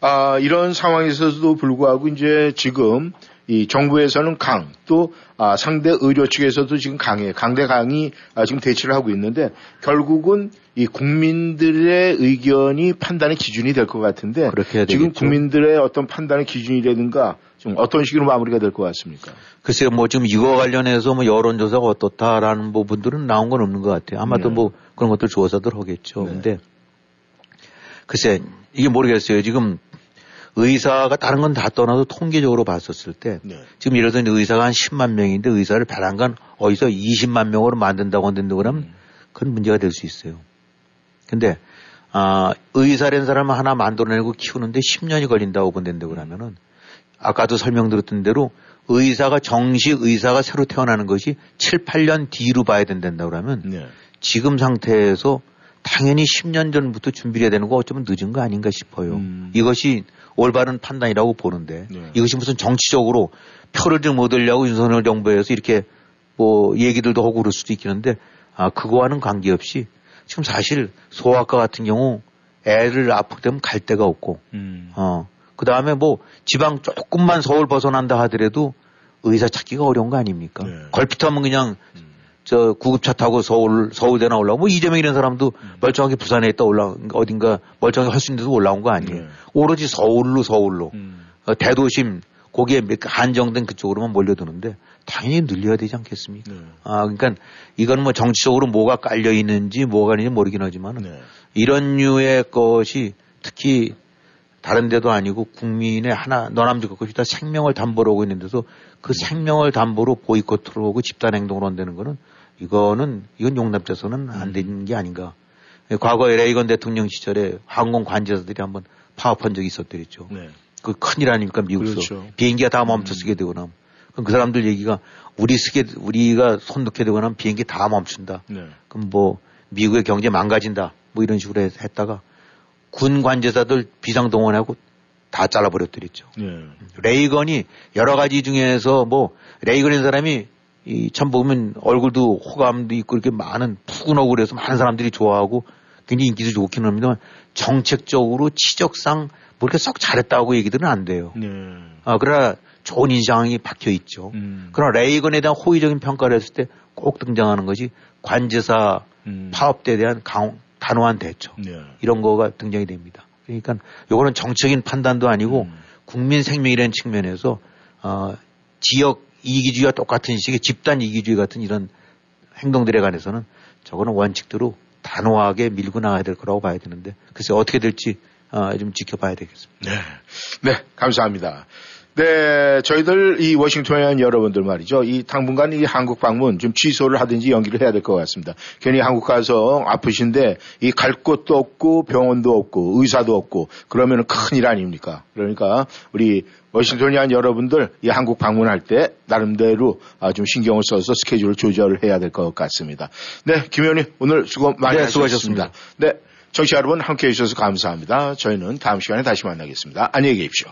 아 이런 상황에서도 불구하고 이제 지금 이 정부에서는 강, 또 아, 상대 의료 측에서도 지금 강해, 강대 강이 아, 지금 대치를 하고 있는데 결국은 이 국민들의 의견이 판단의 기준이 될 것 같은데 지금 국민들의 어떤 판단의 기준이라든가 좀 어떤 식으로 마무리가 될 것 같습니까? 글쎄요, 뭐 지금 이거 관련해서 뭐 여론조사가 어떻다라는 부분들은 나온 건 없는 것 같아요. 아마도 네. 뭐 그런 것들 조사들 하겠죠. 네. 근데 글쎄 이게 모르겠어요. 지금 의사가 다른 건 다 떠나도 통계적으로 봤었을 때 네. 지금 예를 들어 의사가 한 10만 명인데 의사를 배란간 어디서 20만 명으로 만든다고 한다고 그러면 음. 그건 문제가 될 수 있어요. 근데 아, 의사라는 사람을 하나 만들어내고 키우는데 10년이 걸린다고 본다고 그러면은 아까도 설명드렸던 대로 의사가 정식 의사가 새로 태어나는 것이 7, 8년 뒤로 봐야 된다고 그러면 네. 지금 상태에서 당연히 10년 전부터 준비해야 되는 거 어쩌면 늦은 거 아닌가 싶어요. 음. 이것이 올바른 판단이라고 보는데 네. 이것이 무슨 정치적으로 표를 좀 얻으려고 윤석열 정부에서 이렇게 뭐 얘기들도 하고 그럴 수도 있겠는데 아 그거와는 관계없이 지금 사실 소아과 같은 경우 애를 아프게 되면 갈 데가 없고 음. 어 그 다음에 뭐 지방 조금만 서울 벗어난다 하더라도 의사 찾기가 어려운 거 아닙니까? 네. 걸핏하면 그냥 음. 저 구급차 타고 서울 서울대 나 올라오고 뭐 이재명 이런 사람도 음. 멀쩡하게 부산에 있다 올라 어딘가 멀쩡하게 할 수 있는 데서 올라온 거 아니에요. 네. 오로지 서울로 서울로 음. 어, 대도심 거기에 한정된 그쪽으로만 몰려드는데 당연히 늘려야 되지 않겠습니까? 네. 아 그러니까 이건 뭐 정치적으로 뭐가 깔려 있는지 뭐가 있는지 모르긴 하지만 네. 이런 류의 것이 특히 다른 데도 아니고 국민의 하나 너남집 것이 다 생명을 담보로 오고 있는데서 그 생명을 담보로 보이콧으로 오고 집단 행동으로 한다는 거는 이거는 이건 용납돼서는 안 음. 되는 게 아닌가. 과거에 레이건 대통령 시절에 항공 관제사들이 한번 파업한 적이 있었더랬죠. 네. 그 큰일 아닙니까 미국서 그렇죠. 비행기가 다 멈춰 쓰게 되거나 그럼 그 사람들 얘기가 우리 쓰게 우리가 손 놓게 되거나 비행기 다 멈춘다. 네. 그럼 뭐 미국의 경제 망가진다. 뭐 이런 식으로 했다가 군 관제사들 비상 동원하고 다 잘라버렸더랬죠. 네. 레이건이 여러 가지 중에서 뭐 레이건인 사람이 이 참 보면 얼굴도 호감도 있고 이렇게 많은 푸근하고 그래서 많은 사람들이 좋아하고 굉장히 인기도 좋긴 합니다만 정책적으로 치적상 뭐 이렇게 썩 잘했다고 얘기들은 안 돼요. 네. 아, 그러나 좋은 인상이 박혀 있죠. 음. 그러나 레이건에 대한 호의적인 평가를 했을 때 꼭 등장하는 것이 관제사 음. 파업대에 대한 강, 단호한 대처. 네. 이런 거가 등장이 됩니다. 그러니까 요거는 정책인 판단도 아니고 음. 국민 생명이라는 측면에서 어, 지역 이기주의와 똑같은 식의 집단 이기주의 같은 이런 행동들에 관해서는 저거는 원칙대로 단호하게 밀고 나가야 될 거라고 봐야 되는데 글쎄 어떻게 될지 어, 좀 지켜봐야 되겠습니다. 네. 네, 감사합니다. 네, 저희들 이 워싱턴에 있는 여러분들 말이죠. 이 당분간 이 한국 방문 좀 취소를 하든지 연기를 해야 될 것 같습니다. 괜히 한국 가서 아프신데 이 갈 곳도 없고 병원도 없고 의사도 없고 그러면 큰일 아닙니까? 그러니까 우리 워싱턴에 있는 여러분들 이 한국 방문할 때 나름대로 아, 좀 신경을 써서 스케줄을 조절을 해야 될 것 같습니다. 네, 김 의원님 오늘 수고 많이 네, 하셨습니다. 네. 정치 여러분 함께 해 주셔서 감사합니다. 저희는 다음 시간에 다시 만나겠습니다. 안녕히 계십시오.